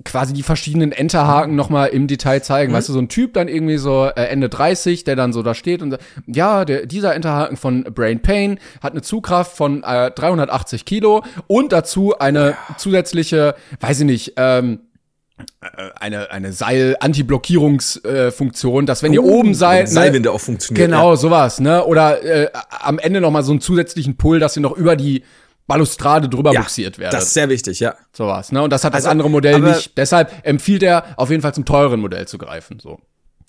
quasi die verschiedenen Enterhaken noch mal im Detail zeigen. Weißt du, so ein Typ dann irgendwie so äh, Ende 30, der dann so da steht und sagt, ja, der, dieser Enterhaken von Brain Pain hat eine Zugkraft von äh, 380 Kilo und dazu eine zusätzliche, weiß ich nicht, ähm, äh, eine, eine Seil-Anti-Blockierungsfunktion, dass wenn ihr Uh, oben seid, ne, Seilwinde auch funktioniert. Genau, sowas, ne? Oder äh, am Ende noch mal so einen zusätzlichen Pull, dass ihr noch über die Balustrade drüber ja, buxiert werdet. Das ist sehr wichtig, ja. sowas, ne? Und das hat das Also, andere Modell nicht. Deshalb empfiehlt er auf jeden Fall zum teuren Modell zu greifen. So.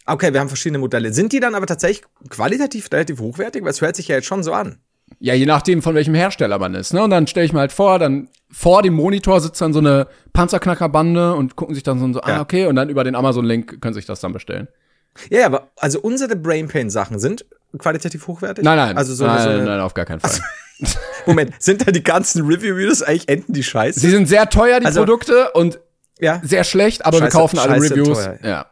Okay, wir haben verschiedene Modelle. Sind die dann aber tatsächlich qualitativ relativ hochwertig? Weil es hört sich ja jetzt schon so an. Ja, je nachdem, von welchem Hersteller man ist, ne? Und dann stelle ich mir halt vor, dann vor dem Monitor sitzt dann so eine Panzerknackerbande und gucken sich dann so, so Ja. ah, okay, und dann über den Amazon-Link können sich das dann bestellen. Ja, ja, aber also unsere Brainpain-Sachen sind qualitativ hochwertig? Nein, nein, Also so nein, eine, so eine nein, auf gar keinen Fall. (laughs) Moment, sind da die ganzen Review-Videos eigentlich enden die Scheiße? Sie sind sehr teuer, die Also- Produkte, und ja. sehr schlecht, aber wir Scheiße- kaufen alle scheiße Reviews. teuer. Ja.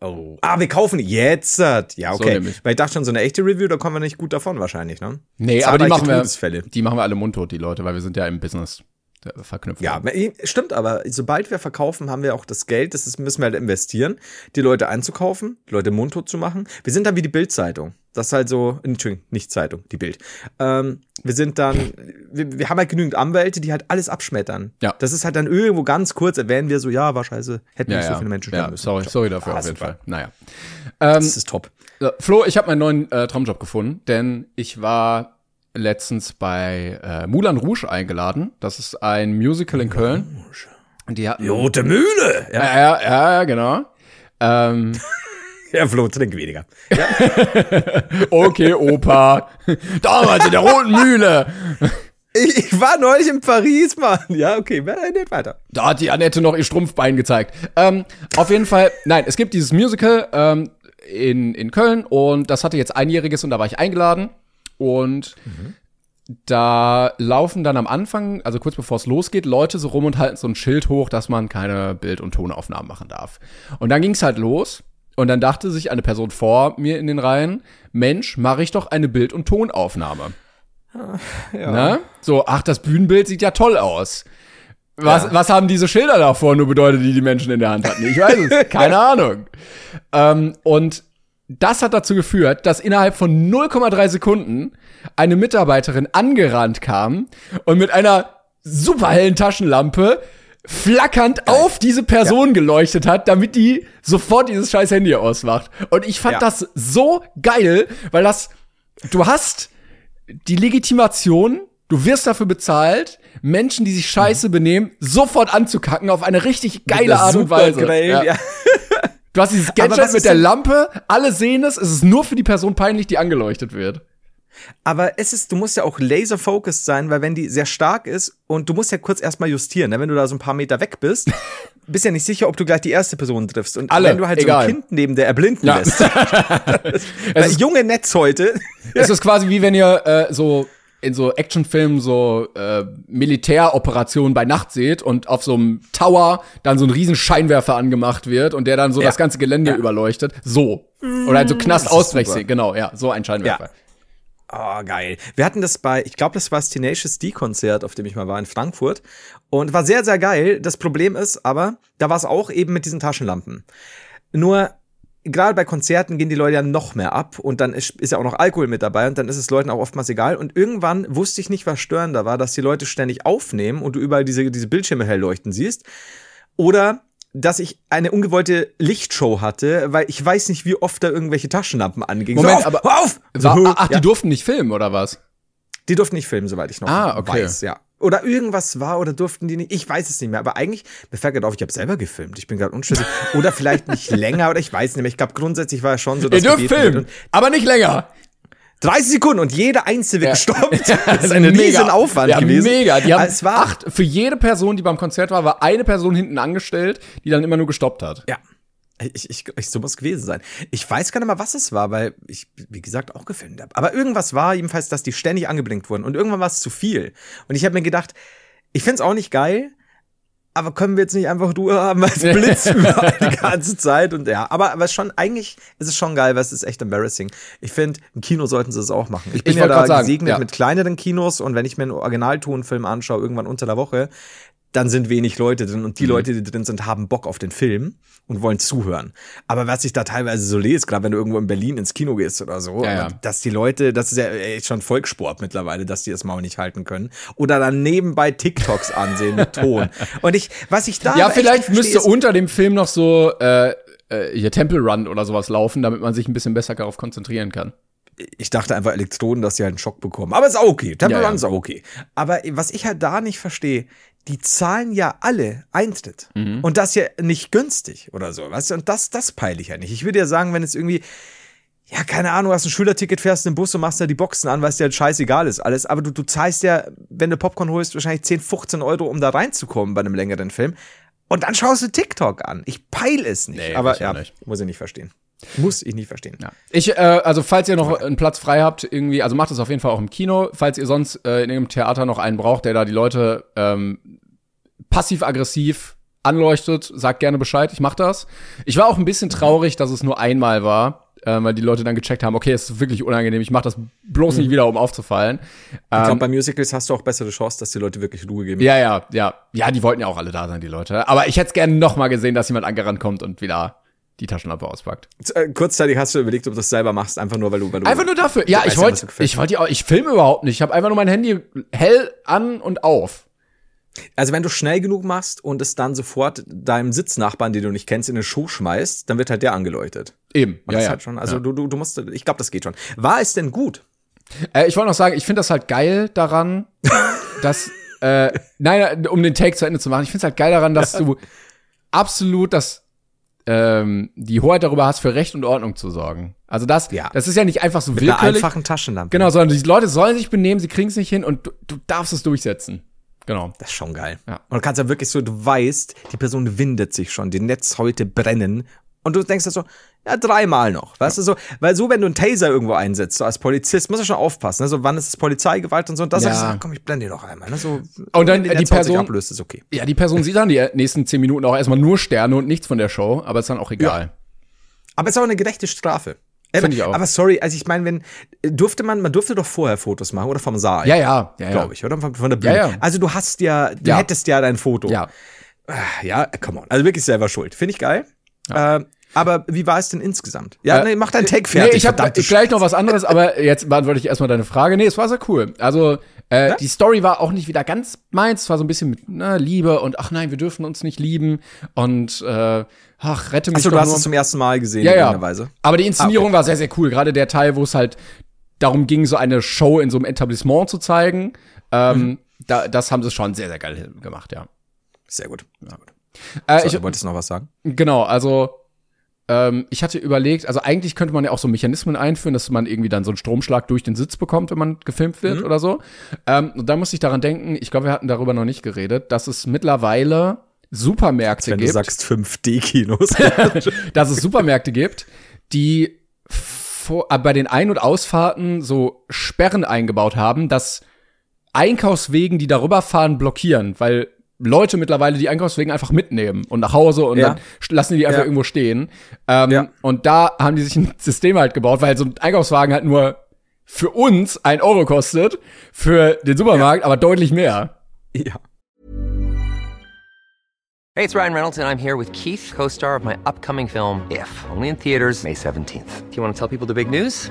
Oh. Ah, wir kaufen jetzt. Ja, So okay. nämlich. Weil ich dachte schon, so eine echte Review, da kommen wir nicht gut davon wahrscheinlich, ne? Nee, aber die machen wir, die machen wir alle mundtot, die Leute, weil wir sind ja im Business äh, verknüpft. Ja, stimmt, aber sobald wir verkaufen, haben wir auch das Geld, das ist, müssen wir halt investieren, die Leute einzukaufen, die Leute mundtot zu machen. Wir sind dann wie die Bild-Zeitung. Das ist halt so, Entschuldigung, nicht Zeitung, die Bild. Ähm, wir sind dann, wir, wir haben halt genügend Anwälte, die halt alles abschmettern. Ja. Das ist halt dann irgendwo ganz kurz, erwähnen wir so, ja, war scheiße, hätten ja, nicht ja. so viele Menschen ja, müssen. sorry, sorry dafür Ah, auf jeden super. Fall. Naja. Ähm, Das ist top. so, Flo, ich habe meinen neuen äh, Traumjob gefunden, denn ich war letztens bei äh, Moulin Rouge eingeladen. Das ist ein Musical in Köln. Und die hatten, Die rote Mühle! Ja. ja, ja, ja, genau. Ähm, (laughs) Ja, Flo, trink weniger. Ja. (laughs) okay, Opa. Damals in der Roten Mühle. Ich, ich, war neulich in Paris, Mann. Ja, okay, nicht weiter. Da hat die Annette noch ihr Strumpfbein gezeigt. Ähm, auf jeden Fall, nein, es gibt dieses Musical ähm, in, in Köln und das hatte jetzt einjähriges und da war ich eingeladen. Und mhm. da laufen dann am Anfang, also kurz bevor es losgeht, Leute so rum und halten so ein Schild hoch, dass man keine Bild- und Tonaufnahmen machen darf. Und dann ging es halt los. Und dann dachte sich eine Person vor mir in den Reihen, Mensch, mache ich doch eine Bild- und Tonaufnahme. Ja. Na? So, ach, das Bühnenbild sieht ja toll aus. Was, ja. was haben diese Schilder davor nur bedeutet, die die Menschen in der Hand hatten? Ich weiß es, (laughs) keine Ahnung. Ähm, und das hat dazu geführt, dass innerhalb von 0,3 Sekunden eine Mitarbeiterin angerannt kam und mit einer super hellen Taschenlampe flackernd Geil. auf diese Person ja. geleuchtet hat, damit die sofort dieses scheiß Handy ausmacht. Und ich fand ja. das so geil, weil das, du hast die Legitimation, du wirst dafür bezahlt, Menschen, die sich scheiße mhm. benehmen, sofort anzukacken auf eine richtig geile Art und Weise. Geil, ja. ja. Du hast dieses Gadget mit der Lampe, alle sehen es, es ist nur für die Person peinlich, die angeleuchtet wird. Aber es ist, du musst ja auch laser-focused sein, weil wenn die sehr stark ist und du musst ja kurz erstmal justieren, ne? wenn du da so ein paar Meter weg bist, (laughs) bist ja nicht sicher, ob du gleich die erste Person triffst. Und Alle, wenn du halt egal. so ein Kind neben der erblinden ja. lässt. (laughs) (laughs) ist, junge Netz heute. es ist quasi wie wenn ihr äh, so in so Actionfilmen so äh, Militäroperationen bei Nacht seht und auf so einem Tower dann so ein riesen Scheinwerfer angemacht wird und der dann so ja. das ganze Gelände ja. überleuchtet. So. Oder halt so Knast ausbrechsehen. Genau, ja, so ein Scheinwerfer. Ja. Oh, geil. Wir hatten das bei, ich glaube, das war das Tenacious D-Konzert, auf dem ich mal war in Frankfurt. Und war sehr, sehr geil. Das Problem ist aber, da war es auch eben mit diesen Taschenlampen. Nur gerade bei Konzerten gehen die Leute ja noch mehr ab und dann ist, ist ja auch noch Alkohol mit dabei und dann ist es Leuten auch oftmals egal. Und irgendwann wusste ich nicht, was störender war, dass die Leute ständig aufnehmen und du überall diese, diese Bildschirme hell leuchten siehst. Oder dass ich eine ungewollte Lichtshow hatte, weil ich weiß nicht, wie oft da irgendwelche Taschenlampen angingen. Moment, so, auf, aber auf! So, ach, ja. die durften nicht filmen, oder was? Die durften nicht filmen, soweit ich noch ah, okay. weiß, ja. Oder irgendwas war oder durften die nicht. Ich weiß es nicht mehr. Aber eigentlich, mir fällt gerade auf, ich habe selber gefilmt. Ich bin gerade unschlüssig. (laughs) Oder vielleicht nicht länger oder ich weiß nicht mehr. Ich glaube, grundsätzlich war es schon so, dass Ihr dürft filmen, aber nicht länger. 30 Sekunden und jeder einzelne wird ja. gestoppt. (laughs) Das ist ein riesen Aufwand ja, gewesen. Mega. Die haben es war acht, für jede Person, die beim Konzert war, war eine Person hinten angestellt, die dann immer nur gestoppt hat. Ja. Ich, ich, ich, so muss gewesen sein. Ich weiß gar nicht mal, was es war, weil ich, wie gesagt, auch gefilmt habe. Aber irgendwas war jedenfalls, dass die ständig angeblinkt wurden. Und irgendwann war es zu viel. Und ich habe mir gedacht, ich find's auch nicht geil, aber können wir jetzt nicht einfach Ruhe haben, weil (laughs) es blitzt überall die ganze Zeit und ja, aber aber schon eigentlich ist es schon geil, weil es ist echt embarrassing. Ich finde, im Kino sollten sie es auch machen. Ich bin ich ja da gesegnet ja. mit kleineren Kinos und wenn ich mir einen Originaltonfilm anschaue irgendwann unter der Woche, dann sind wenig Leute drin und die mhm. Leute, die drin sind, haben Bock auf den Film und wollen zuhören. Aber was ich da teilweise so lese, gerade wenn du irgendwo in Berlin ins Kino gehst oder so, ja, ja. dass die Leute, das ist ja echt schon Volkssport mittlerweile, dass die das Maul nicht halten können. Oder dann nebenbei TikToks ansehen mit Ton. (laughs) Und ich, was ich da. Ja, vielleicht müsste unter dem Film noch so äh, äh, hier Temple Run oder sowas laufen, damit man sich ein bisschen besser darauf konzentrieren kann ich dachte einfach Elektroden, dass sie halt einen Schock bekommen. Aber ist auch okay. Temple ja, Run ist auch okay. Aber was ich halt da nicht verstehe, die zahlen ja alle Eintritt. Mhm. Und das ja nicht günstig oder so, weißt du? Und das, das peile ich ja nicht. Ich würde ja sagen, wenn es irgendwie, ja, keine Ahnung, hast ein Schülerticket, fährst in den Bus und machst da die Boxen an, weil es dir halt scheißegal ist alles. Aber du, du zahlst ja, wenn du Popcorn holst, wahrscheinlich 10, 15 Euro, um da reinzukommen bei einem längeren Film. Und dann schaust du TikTok an. Ich peile es nicht. Nee, aber ja, nicht. muss ich nicht verstehen. Muss ich nicht verstehen. Ja. Ich, äh, also falls ihr noch einen Platz frei habt, irgendwie, also macht es auf jeden Fall auch im Kino. Falls ihr sonst äh, in irgendeinem Theater noch einen braucht, der da die Leute ähm, passiv-aggressiv anleuchtet, sagt gerne Bescheid, ich mach das. Ich war auch ein bisschen traurig, dass es nur einmal war, äh, weil die Leute dann gecheckt haben, okay, es ist wirklich unangenehm, ich mach das bloß mhm. nicht wieder, um aufzufallen. Ich glaube, ähm, bei Musicals hast du auch bessere Chance, dass die Leute wirklich Ruhe geben. Ja, ja, ja. Ja, die wollten ja auch alle da sein, die Leute. Aber ich hätte es gerne noch mal gesehen, dass jemand angerannt kommt und wieder die Taschenlampe auspackt. Äh, kurzzeitig hast du überlegt, ob du das selber machst, einfach nur, weil du, weil du einfach nur dafür. Ja, ich wollte, ich wollte, ich filme überhaupt nicht. Ich habe einfach nur mein Handy hell an und auf. Also wenn du schnell genug machst und es dann sofort deinem Sitznachbarn, den du nicht kennst, in den Schuh schmeißt, dann wird halt der angeleuchtet. Eben. Und ja, ja. Halt schon, also ja. du, du, du musst, ich glaube, das geht schon. War es denn gut? Äh, ich wollte noch sagen, ich finde das halt geil daran, (laughs) dass, äh, nein, um den Take zu Ende zu machen, ich finde es halt geil daran, dass ja. du absolut das ähm, die Hoheit darüber hast, für Recht und Ordnung zu sorgen. Also das, Ja. das ist ja nicht einfach so Mit einer willkürlich. einfachen Taschenlampe. Genau, sondern die Leute sollen sich benehmen, sie kriegen es nicht hin und du, du darfst es durchsetzen. Genau. Das ist schon geil. Ja. Und du kannst ja wirklich so, du weißt, die Person windet sich schon, die Netzhäute brennen. Und du denkst dir so, ja, dreimal noch. Weißt du so, weil so, wenn du einen Taser irgendwo einsetzt, so als Polizist, musst du schon aufpassen. Ne? So, wann ist es Polizeigewalt und so. Und das Ja. sagst du, so, komm, ich blende dir noch einmal. Ne? So, Und dann die sich Person- ablöst, ist okay. Ja, die Person sieht dann die nächsten zehn Minuten auch erstmal nur Sterne und nichts von der Show, aber ist dann auch egal. Aber es ist auch eine gerechte Strafe. Äh, Finde ich auch. Aber sorry, also ich meine, wenn durfte man, man durfte doch vorher Fotos machen oder vom Saal. Ja, ja, ja, ja. glaube ich, oder von, von der Bühne. Ja, ja. Also du hast ja, du Ja. hättest ja dein Foto. Ja. Ja, come on. Also wirklich selber schuld. Finde ich geil. Äh, aber wie war es denn insgesamt? Ja, Äh, nee, mach dein Take fertig. Nee, ich habe gleich noch was anderes, aber jetzt beantworte ich erstmal deine Frage. Nee, es war sehr cool. Also, äh, die Story war auch nicht wieder ganz meins. Es war so ein bisschen mit ne, Liebe und ach nein, wir dürfen uns nicht lieben und äh, ach, rette mich Achso, du hast nur. es zum ersten Mal gesehen, ja, ja. Weise. Aber die Inszenierung war sehr, sehr cool. Gerade der Teil, wo es halt darum ging, so eine Show in so einem Etablissement zu zeigen. Ähm, Mhm. da, das haben sie schon sehr, sehr geil gemacht, ja. Sehr gut. Sehr gut. Äh, So, ich, du wolltest noch was sagen? Genau, also ähm, ich hatte überlegt, also eigentlich könnte man ja auch so Mechanismen einführen, dass man irgendwie dann so einen Stromschlag durch den Sitz bekommt, wenn man gefilmt wird oder so. Ähm, und da musste ich daran denken, ich glaube, wir hatten darüber noch nicht geredet, dass es mittlerweile Supermärkte Wenn du gibt, sagst 5D-Kinos. (laughs) dass es Supermärkte gibt, die vor, äh, bei den Ein- und Ausfahrten so Sperren eingebaut haben, dass Einkaufswegen, die darüber fahren, blockieren, weil Leute mittlerweile die Einkaufswegen einfach mitnehmen und nach Hause und Ja. dann lassen die die einfach Ja. irgendwo stehen. Ähm, Ja. Und da haben die sich ein (laughs) System halt gebaut, weil so ein Einkaufswagen halt nur für uns ein Euro kostet, für den Supermarkt aber deutlich mehr. ja. Hey, it's Ryan Reynolds, and I'm here with Keith, co star of my upcoming film, If, only in theaters, May 17th. Do you want to tell people the big news?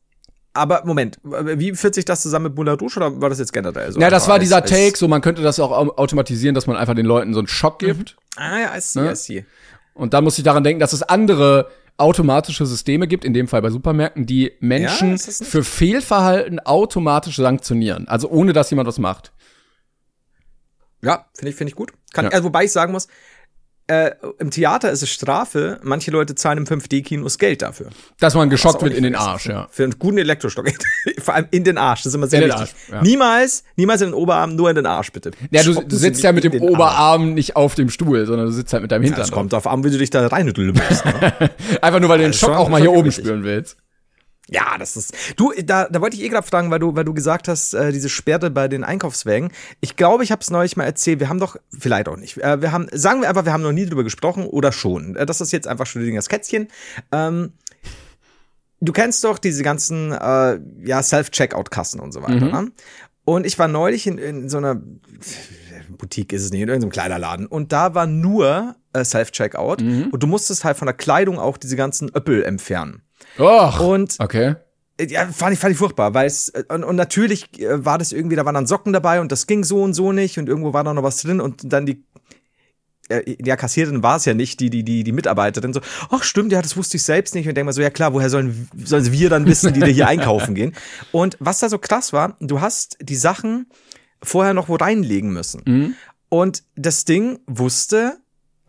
Aber Moment, wie führt sich das zusammen mit Moulin Rouge oder war das jetzt generell so? Ja, das war als- dieser Take, so man könnte das auch au- automatisieren, dass man einfach den Leuten so einen Schock gibt. Ah ja, I see, Ne? I see. Und da muss ich daran denken, dass es andere automatische Systeme gibt, in dem Fall bei Supermärkten, die Menschen Ja, für Fehlverhalten automatisch sanktionieren. Also ohne, dass jemand was macht. Ja, finde ich, finde ich gut. Kann, Ja. also, wobei ich sagen muss, äh, im Theater ist es Strafe. Manche Leute zahlen im 5D-Kinos Geld dafür. Dass man geschockt wird in den. Arsch, ja. Für einen guten Elektrostock. (laughs) Vor allem in den Arsch. Das ist immer sehr In wichtig. Arsch, ja. Niemals, niemals in den Oberarm, nur in den Arsch, bitte. Ja, du, du sitzt ja mit dem. Oberarm nicht auf dem Stuhl, sondern du sitzt halt mit deinem Ja, Hintern. Es kommt darauf an, wie du dich da reinlümmelst. (laughs) Ne? Einfach nur, weil du den Schock auch mal hier oben spüren willst. Ja, das ist. Du, da, da wollte ich eh gerade fragen, weil du, weil du gesagt hast, äh, diese Sperre bei den Einkaufswägen. Ich glaube, ich habe es neulich mal erzählt. Wir haben doch, vielleicht auch nicht. Äh, wir haben, sagen wir einfach, wir haben noch nie drüber gesprochen oder schon. Äh, das ist jetzt einfach Schrödingers Kätzchen. Ähm, du kennst doch diese ganzen, äh, ja, Self-Checkout-Kassen und so weiter. Ne? Und ich war neulich in, in so einer Boutique ist es nicht, in irgendeinem Kleiderladen. Und da war nur äh, Self-Checkout. Und du musstest halt von der Kleidung auch diese ganzen Öppel entfernen. Och, Und okay. ja, fand ich, fand ich furchtbar, weil es, und, und natürlich äh, war das irgendwie, da waren dann Socken dabei und das ging so und so nicht und irgendwo war da noch was drin und dann die, äh, ja, Kassiererin war es ja nicht, die, die, die, die Mitarbeiterin so, ach stimmt, ja, das wusste ich selbst nicht und denk mal so, ja klar, woher sollen, sollen wir dann wissen, die da hier (laughs) einkaufen gehen? Und was da so krass war, du hast die Sachen vorher noch wo reinlegen müssen. Und das Ding wusste,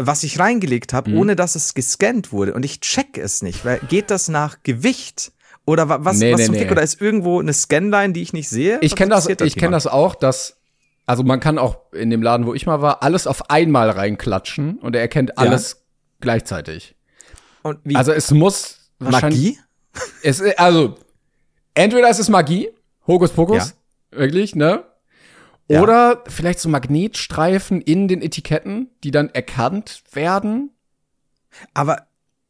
was ich reingelegt habe, ohne dass es gescannt wurde. Und ich check es nicht, weil geht das nach Gewicht? Oder wa- was, Nee, was nee, zum nee. Fick? Oder ist irgendwo eine Scanline, die ich nicht sehe? Ich kenne das, interessiert ich kenne jemand? das auch, dass, also man kann auch in dem Laden, wo ich mal war, alles auf einmal reinklatschen und er erkennt alles gleichzeitig. Und wie? Also es muss. Magie? (laughs) Es, also, entweder es ist Magie, Hokuspokus, wirklich, ne? Ja. Oder vielleicht so Magnetstreifen in den Etiketten, die dann erkannt werden. Aber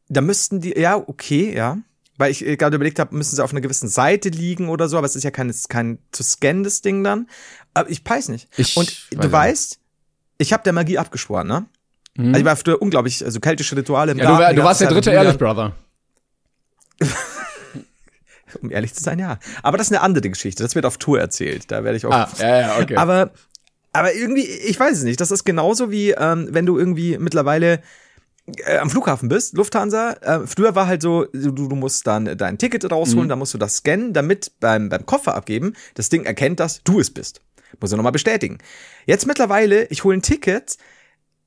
da müssten die, ja, okay, ja. Weil ich äh, gerade überlegt habe, müssen sie auf einer gewissen Seite liegen oder so, aber es ist ja kein, kein zu scannendes Ding dann. Aber ich weiß nicht. Ich Und weiß du auch weißt, ich habe der Magie abgeschworen, ne? Also ich war früher unglaublich, also keltische Rituale im Mhm. Ja, du, Garten, du ganze warst der dritte Ehrlich. Brother. (laughs) Um ehrlich zu sein, ja. Aber das ist eine andere Geschichte. Das wird auf Tour erzählt. Da werde ich auch. Ah, ja, ja, okay. Aber, aber irgendwie, ich weiß es nicht. Das ist genauso wie, ähm, wenn du irgendwie mittlerweile äh, am Flughafen bist, Lufthansa, äh, früher war halt so, du, du musst dann dein Ticket rausholen, mhm. dann musst du das scannen, damit beim, beim Koffer abgeben das Ding erkennt, dass du es bist. Muss er nochmal bestätigen. Jetzt mittlerweile, ich hole ein Ticket,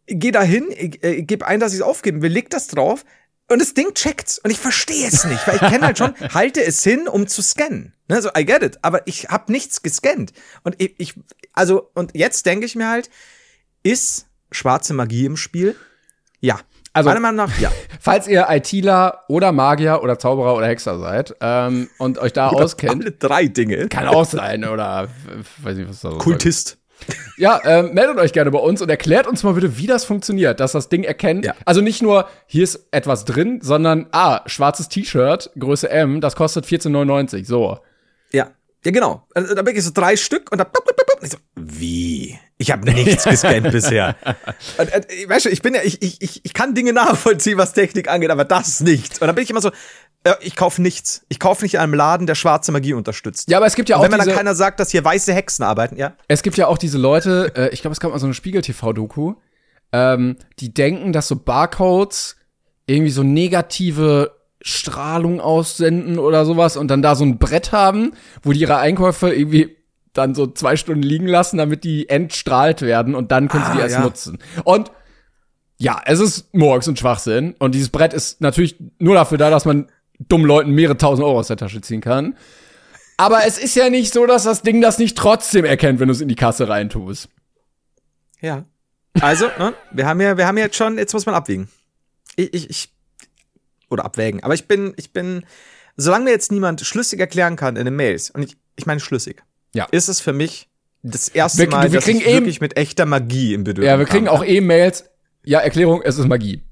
gehe da hin, äh, gebe ein, dass ich es aufgeben will, leg das drauf und das Ding checkt's und ich verstehe es nicht, weil ich kenne halt schon, (laughs) halte es hin, um zu scannen. Ne, so, I get it, aber ich habe nichts gescannt. Und ich, ich, also, und jetzt denke ich mir halt, ist schwarze Magie im Spiel? Ja. Also, meiner Meinung nach, ja. (laughs) Falls ihr ITler oder Magier oder Zauberer oder Hexer seid ähm, und euch da oder auskennt. Alle drei Dinge. Kann auch sein, oder weiß nicht, was da so Kultist. Ja, ähm, meldet euch gerne bei uns und erklärt uns mal bitte, wie das funktioniert, dass das Ding erkennt. Ja. Also nicht nur, hier ist etwas drin, sondern, ah, schwarzes T-Shirt, Größe M, das kostet 14,99, so. Ja, ja genau. Also, da bin ich so drei Stück und da, ich so, wie? Ich habe nichts gescannt (laughs) bisher. Und, und, weißt du, ich bin ja, ich, ich, ich kann Dinge nachvollziehen, was Technik angeht, aber das nicht. Und dann bin ich immer so, ich kaufe nichts. Ich kaufe nicht in einem Laden, der schwarze Magie unterstützt. Ja, aber es gibt ja auch. Und wenn mir dann keiner sagt, dass hier weiße Hexen arbeiten, ja. Es gibt ja auch diese Leute, äh, ich glaube, es gab mal so eine Spiegel-TV-Doku, ähm, die denken, dass so Barcodes irgendwie so negative Strahlung aussenden oder sowas und dann da so ein Brett haben, wo die ihre Einkäufe irgendwie dann so zwei Stunden liegen lassen, damit die entstrahlt werden und dann können ah, sie die erst ja. nutzen. Und ja, es ist Murks und Schwachsinn. Und dieses Brett ist natürlich nur dafür da, dass man dummen Leuten mehrere tausend Euro aus der Tasche ziehen kann. Aber es ist ja nicht so, dass das Ding das nicht trotzdem erkennt, wenn du es in die Kasse reintust. Ja. Also, (laughs) ne, wir haben ja, wir haben ja jetzt schon, jetzt muss man abwiegen. Ich, ich, ich, oder abwägen. Aber ich bin, ich bin, solange mir jetzt niemand schlüssig erklären kann in den Mails, und ich, ich meine schlüssig, ja. ist es für mich das erste wir, Mal, wir dass ich wirklich mit echter Magie im Bedürfnis Ja, wir kriegen auch eh Mails, ja, Erklärung, es ist Magie.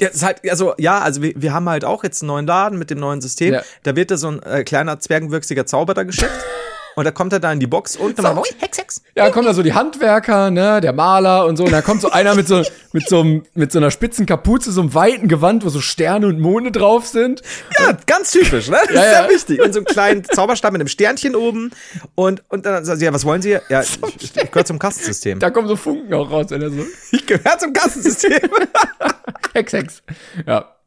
Ja, ist halt, also ja, also wir, wir haben halt auch jetzt einen neuen Laden mit dem neuen System. Ja. Da wird da so ein äh, kleiner zwergenwüchsiger Zauberer geschickt. (laughs) Und da kommt er da in die Box und dann so. Hex, Hex. Ja, kommen da so die Handwerker, ne, der Maler und so. Und da kommt so einer mit so, mit so, mit so einer spitzen Kapuze, so einem weiten Gewand, wo so Sterne und Monde drauf sind. Ja, ganz typisch, ne? Das ja, ist ja. wichtig. Und so einen kleinen Zauberstab mit einem Sternchen oben. Und, und dann sagen sie, ja, was wollen sie? Ja, ich, ich, ich gehöre zum Kassensystem. Da kommen so Funken auch raus, wenn er so. Ich gehöre zum Kassensystem. (laughs) Hex, Hex. Ja.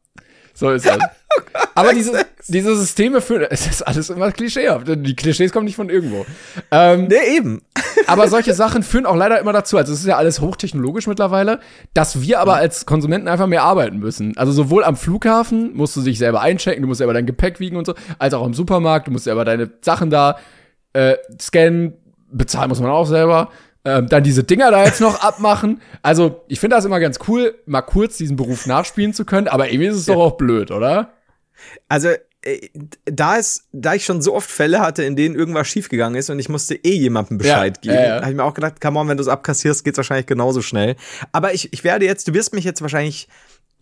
So ist das. (laughs) Aber diese, diese Systeme führen, es ist alles immer klischeehaft. Die Klischees kommen nicht von irgendwo. Ähm, nee, eben. aber solche Sachen führen auch leider immer dazu, also es ist ja alles hochtechnologisch mittlerweile, dass wir aber als Konsumenten einfach mehr arbeiten müssen. Also sowohl am Flughafen musst du dich selber einchecken, du musst selber dein Gepäck wiegen und so, als auch am Supermarkt, du musst selber deine Sachen da äh, scannen, bezahlen muss man auch selber ähm, dann diese Dinger da jetzt noch (laughs) abmachen. Also, ich finde das immer ganz cool, mal kurz diesen Beruf nachspielen zu können, aber irgendwie ist es ja. doch auch blöd, oder? Also, äh, da ist, da ich schon so oft Fälle hatte, in denen irgendwas schiefgegangen ist und ich musste eh jemandem Bescheid ja, geben, ja, ja. habe ich mir auch gedacht, come on, wenn du es abkassierst, geht's wahrscheinlich genauso schnell. Aber ich, ich werde jetzt, du wirst mich jetzt wahrscheinlich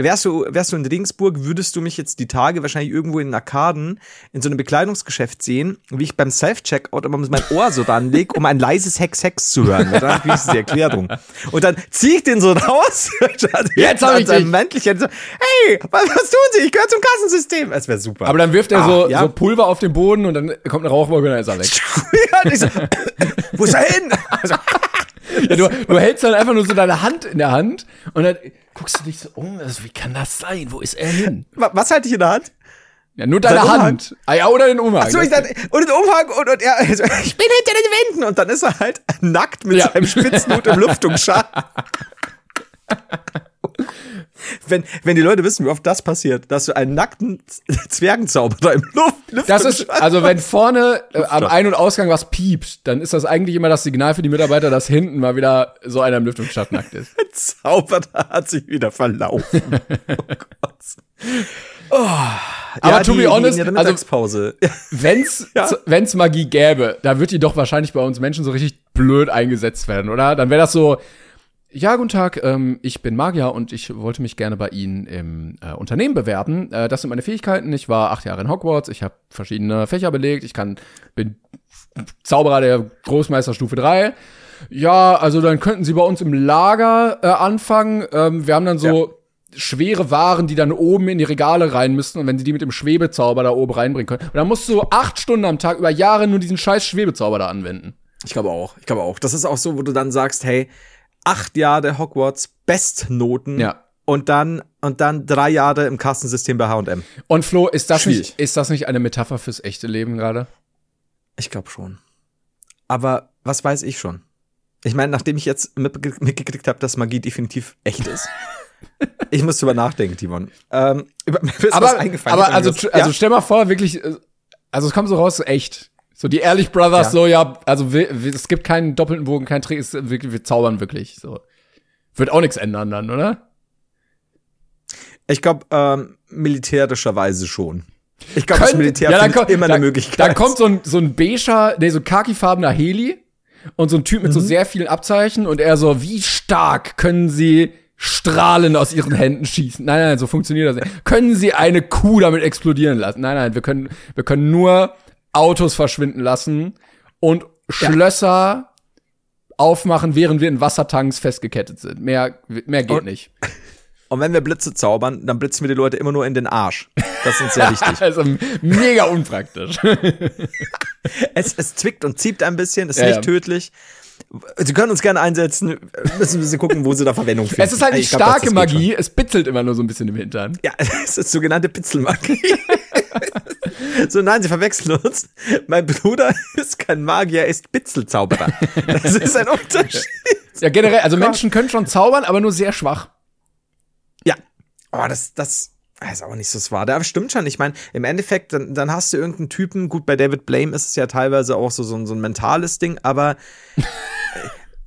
Wärst du, wärst du in Regensburg, würdest du mich jetzt die Tage wahrscheinlich irgendwo in Arkaden in so einem Bekleidungsgeschäft sehen, wie ich beim Self-Checkout immer mein Ohr so dran leg, um ein leises Hex-Hex zu hören. Und dann ist die Erklärung. Und dann zieh ich den so raus. (laughs) jetzt habe ich dich. Männlich, so, hey, was, was tun Sie? Ich gehöre zum Kassensystem. Das wäre super. Aber dann wirft er ah, so, ja. so Pulver auf den Boden und dann kommt eine Rauchwolke und dann ist er weg. (laughs) ja, so, (coughs) wo ist er hin? (laughs) Also, ja, du, du hältst dann einfach nur so deine Hand in der Hand und dann guckst du dich so um, also wie kann das sein? Wo ist er hin? Was halte ich in der Hand? Ja, nur deine Hand. Hand. Ah, ja, oder den Umhang. Ach so, ich dachte, und den Umhang und, und er, also, (laughs) ich bin hinter den Wänden. Und dann ist er halt nackt mit ja. seinem Spitzenhut im Lüftungsschal. (laughs) (laughs) wenn, wenn die Leute wissen, wie oft das passiert, dass du einen nackten (laughs) Zwergenzauberer im Luft, Das ist, also wenn vorne äh, am Ein- und Ausgang was piept, dann ist das eigentlich immer das Signal für die Mitarbeiter, dass hinten mal wieder so einer im Lüftungsschacht nackt ist. (laughs) Der Zauberer hat sich wieder verlaufen. oh Gott. Oh, aber ja, to be honest, also, wenn's, ja. wenn's Magie gäbe, da wird die doch wahrscheinlich bei uns Menschen so richtig blöd eingesetzt werden, oder? Dann wäre das so, ja, guten Tag, ähm, ich bin Magier und ich wollte mich gerne bei Ihnen im äh, Unternehmen bewerben. Äh, das sind meine Fähigkeiten. Ich war acht Jahre in Hogwarts, ich habe verschiedene Fächer belegt, ich kann, bin Zauberer der Großmeisterstufe 3. Ja, also dann könnten Sie bei uns im Lager äh, anfangen. Ähm, wir haben dann so, schwere Waren, die dann oben in die Regale rein müssten und wenn sie die mit dem Schwebezauber da oben reinbringen können. Und dann musst du acht Stunden am Tag über Jahre nur diesen scheiß Schwebezauber da anwenden. Ich glaube auch. Ich glaube auch. Das ist auch so, wo du dann sagst, hey, acht Jahre Hogwarts, Bestnoten. Ja. Und dann, und dann drei Jahre im Kastensystem bei H&M. Und Flo, ist das, Schwierig. nicht, ist das nicht eine Metapher fürs echte Leben gerade? Ich glaube schon. Aber was weiß ich schon? Ich meine, nachdem ich jetzt mitge- mitgekriegt habe, dass Magie definitiv echt ist. (laughs) ich muss drüber nachdenken, Timon. Ähm, (laughs) Aber, eingefallen. aber also, Ja? also stell mal vor, wirklich, äh, also es kommt so raus, so echt. So die Ehrlich Brothers, Ja. so ja, also wir, wir, es gibt keinen doppelten Bogen, kein Trick, es, ist wirklich, wir zaubern wirklich. So wird auch nichts ändern dann, oder? ich glaube, ähm, militärischerweise schon. Ich glaube, das Militär ja, kommt, immer dann, eine Möglichkeit. Dann kommt so ein, so ein beiger, nee, so ein khakifarbener Heli und so ein Typ Mhm. mit so sehr vielen Abzeichen und er so, wie stark können sie Strahlen aus ihren Händen schießen? Nein, nein, so funktioniert das nicht. Können sie eine Kuh damit explodieren lassen? Nein, nein, wir können, wir können nur Autos verschwinden lassen und Schlösser aufmachen, während wir in Wassertanks festgekettet sind. Mehr, mehr geht Und- nicht. Und wenn wir Blitze zaubern, dann blitzen wir die Leute immer nur in den Arsch. Das ist uns sehr (laughs) wichtig. Also mega unpraktisch. (laughs) es, es zwickt und zieht ein bisschen, ist Ja, nicht ja. tödlich. Sie können uns gerne einsetzen, müssen wir sie gucken, wo sie da Verwendung finden. Es ist halt nicht glaub, starke schon. Magie, es bitzelt immer nur so ein bisschen im Hintern. Ja, (laughs) es ist sogenannte Pitzelmagie. So, nein, sie verwechseln uns. Mein Bruder (laughs) ist kein Magier, er ist Pitzelzauberer. Das ist ein Unterschied. Ja, generell, also Menschen können schon zaubern, aber nur sehr schwach. Ja. Oh, das, das ist auch nicht so das Wahre. Aber stimmt schon. Ich meine, im Endeffekt, dann, dann hast du irgendeinen Typen. Gut, bei David Blame ist es ja teilweise auch so, so, ein- so ein mentales Ding, aber.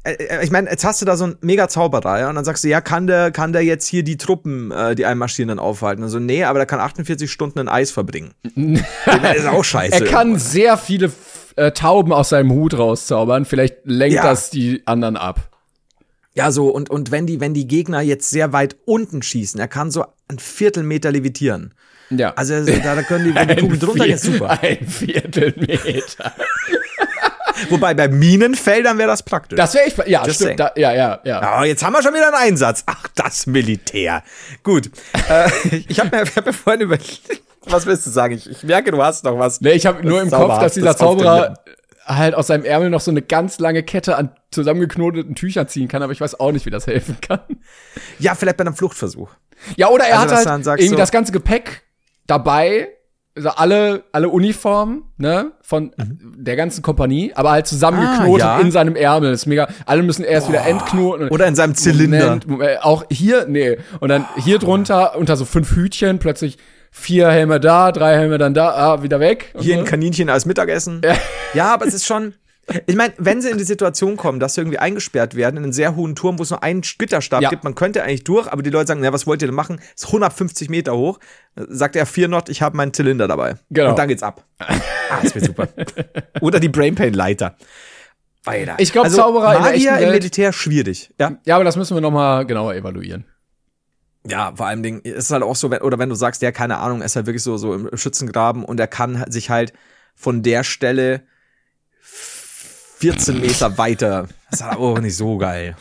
Äh, äh, Ich meine, jetzt hast du da so einen mega Zauberer, ja, und dann sagst du, ja, kann der, kann der jetzt hier die Truppen, äh, die einmarschieren, dann aufhalten? Also, nee, aber der kann 48 Stunden in Eis verbringen. (laughs) das ist auch scheiße. Er kann sehr viele äh, Tauben aus seinem Hut rauszaubern. Vielleicht lenkt Ja. das die anderen ab. Ja, so, und, und wenn die, wenn die Gegner jetzt sehr weit unten schießen, er kann so ein Viertelmeter levitieren. Ja. Also, da, da können die, wenn die (laughs) Kugeln drunter gehen, super. Ein Viertelmeter. (laughs) Wobei bei Minenfeldern wäre das praktisch. Das wäre echt, ja, Just stimmt. Da, ja, ja, ja. Oh, jetzt haben wir schon wieder einen Einsatz. Ach, das Militär. Gut. äh, (laughs) ich habe mir, ich hab mir vorhin überlegt, was willst du sagen? Ich, ich merke, du hast noch was. Nee, ich habe nur im Kopf, dass dieser den Zauberer Lippen. halt aus seinem Ärmel noch so eine ganz lange Kette an zusammengeknoteten Tüchern ziehen kann, aber ich weiß auch nicht, wie das helfen kann. Ja, vielleicht bei einem Fluchtversuch. Ja, oder er Also, hat halt irgendwie so- das ganze Gepäck dabei, also alle, alle Uniformen, ne, von der ganzen Kompanie, aber halt zusammengeknotet Ah, ja. in seinem Ärmel. Das ist mega. Alle müssen erst wieder entknoten. Oder in seinem Zylinder. Moment, auch hier, nee. Und dann hier drunter unter so fünf Hütchen plötzlich vier Helme da, drei Helme dann da, ah, wieder weg. Hier so. ein Kaninchen als Mittagessen. Ja, aber es ist schon. Ich meine, wenn sie in die Situation kommen, dass sie irgendwie eingesperrt werden in einen sehr hohen Turm, wo es nur einen Gitterstab Ja. gibt, man könnte eigentlich durch, aber die Leute sagen, na, was wollt ihr denn machen? Ist 150 Meter hoch. Sagt er, vier Not, ich habe meinen Zylinder dabei. Genau. Und dann geht's ab. Ah, das wird super. (laughs) Oder die Brainpain-Leiter. Weiter. Ich glaub, Zauberer in der Magier im Militär schwierig. Ja. Ja, aber das müssen wir noch mal genauer evaluieren. Ja, vor allem Ding, ist halt auch so, wenn, oder wenn du sagst, ja, keine Ahnung, er ist halt wirklich so, so im Schützengraben und er kann sich halt von der Stelle 14 Meter weiter. Das ist halt auch nicht so geil.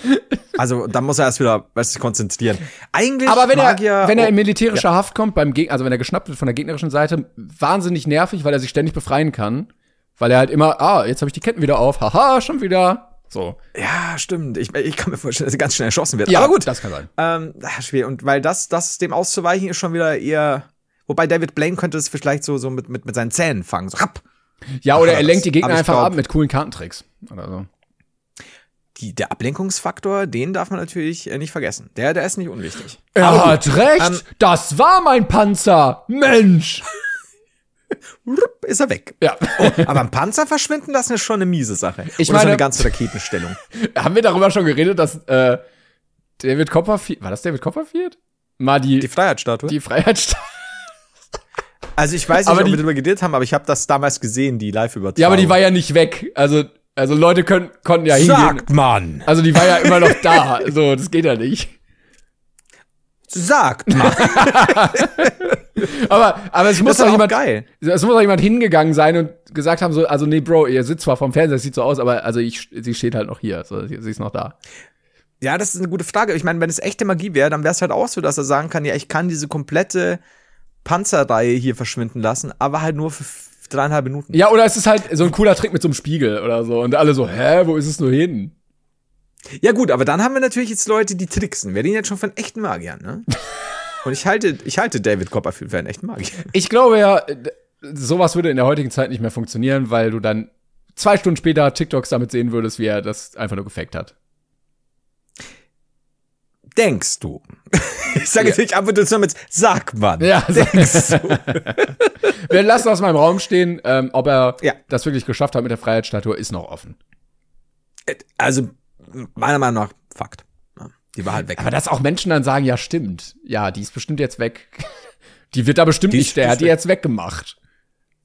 Also, da muss er erst wieder, weißt du, sich konzentrieren. Eigentlich Aber wenn Magier, er, wenn er in oh, militärische Haft kommt, beim Geg also wenn er geschnappt wird von der gegnerischen Seite, wahnsinnig nervig, weil er sich ständig befreien kann. Weil er halt immer, ah, jetzt habe ich die Ketten wieder auf, haha, schon wieder. So. Ja, stimmt. Ich, ich kann mir vorstellen, dass er ganz schnell erschossen wird. Ja, Aber gut. das kann sein. Ähm, ah, schwierig. Und weil das, das dem auszuweichen, ist schon wieder eher. Wobei David Blaine könnte es vielleicht so, so mit, mit, mit seinen Zähnen fangen. So, rapp. Ja, oder er lenkt die Gegner einfach glaub- ab mit coolen Kartentricks. Oder so. Die, der Ablenkungsfaktor, den darf man natürlich äh, nicht vergessen. Der, der ist nicht unwichtig. Er Aber hat recht, Ähm, das war mein Panzer. Mensch. Rupp, ist er weg. Ja. Aber ein Panzer verschwinden lassen ist schon eine miese Sache. Ich Oder so meine- eine ganze Raketenstellung. (laughs) Haben wir darüber schon geredet, dass äh, David Copperfield, war das David Copperfield? Mal die, Die die, Freiheitsstatue. Freiheit. also ich weiß nicht, Aber ob die- wir darüber geredet haben, aber ich habe das damals gesehen, die Live-Übertragung. Ja, aber die war ja nicht weg. Also, also Leute können, konnten ja hingehen. Sagt man! Also die war ja immer noch da. (laughs) So, das geht ja nicht. Sagt man! Aber, aber es muss doch jemand, geil. es muss doch jemand hingegangen sein und gesagt haben so, also nee, Bro, ihr sitzt zwar vom Fernseher, es sieht so aus, aber also ich, sie steht halt noch hier, so, sie, sie ist noch da. Ja, das ist eine gute Frage. Ich meine, wenn es echte Magie wäre, dann wäre es halt auch so, dass er sagen kann, ja, ich kann diese komplette Panzerreihe hier verschwinden lassen, aber halt nur für dreieinhalb Minuten. Ja, oder es ist halt so ein cooler Trick mit so einem Spiegel oder so. Und alle so, hä, wo ist es nur hin? Ja, gut, aber dann haben wir natürlich jetzt Leute, die tricksen. Wir reden jetzt schon von echten Magiern, ne? (laughs) Und ich halte, ich halte David Copperfield für einen echten Magier. Ich glaube ja, sowas würde in der heutigen Zeit nicht mehr funktionieren, weil du dann zwei Stunden später TikToks damit sehen würdest, wie er das einfach nur gefaked hat. Denkst du? (laughs) Ich sage jetzt nicht ab und zu mit, sag man. Ja, (laughs) denkst du? Wir lassen aus meinem Raum stehen, ähm, ob er Ja. das wirklich geschafft hat mit der Freiheitsstatue, ist noch offen. Also, meiner Meinung nach, Fakt. Ja, Die war halt weg. Aber dass auch Menschen dann sagen, ja, stimmt. Ja, die ist bestimmt jetzt weg. (laughs) Die wird da bestimmt Die nicht, der hat die jetzt weggemacht.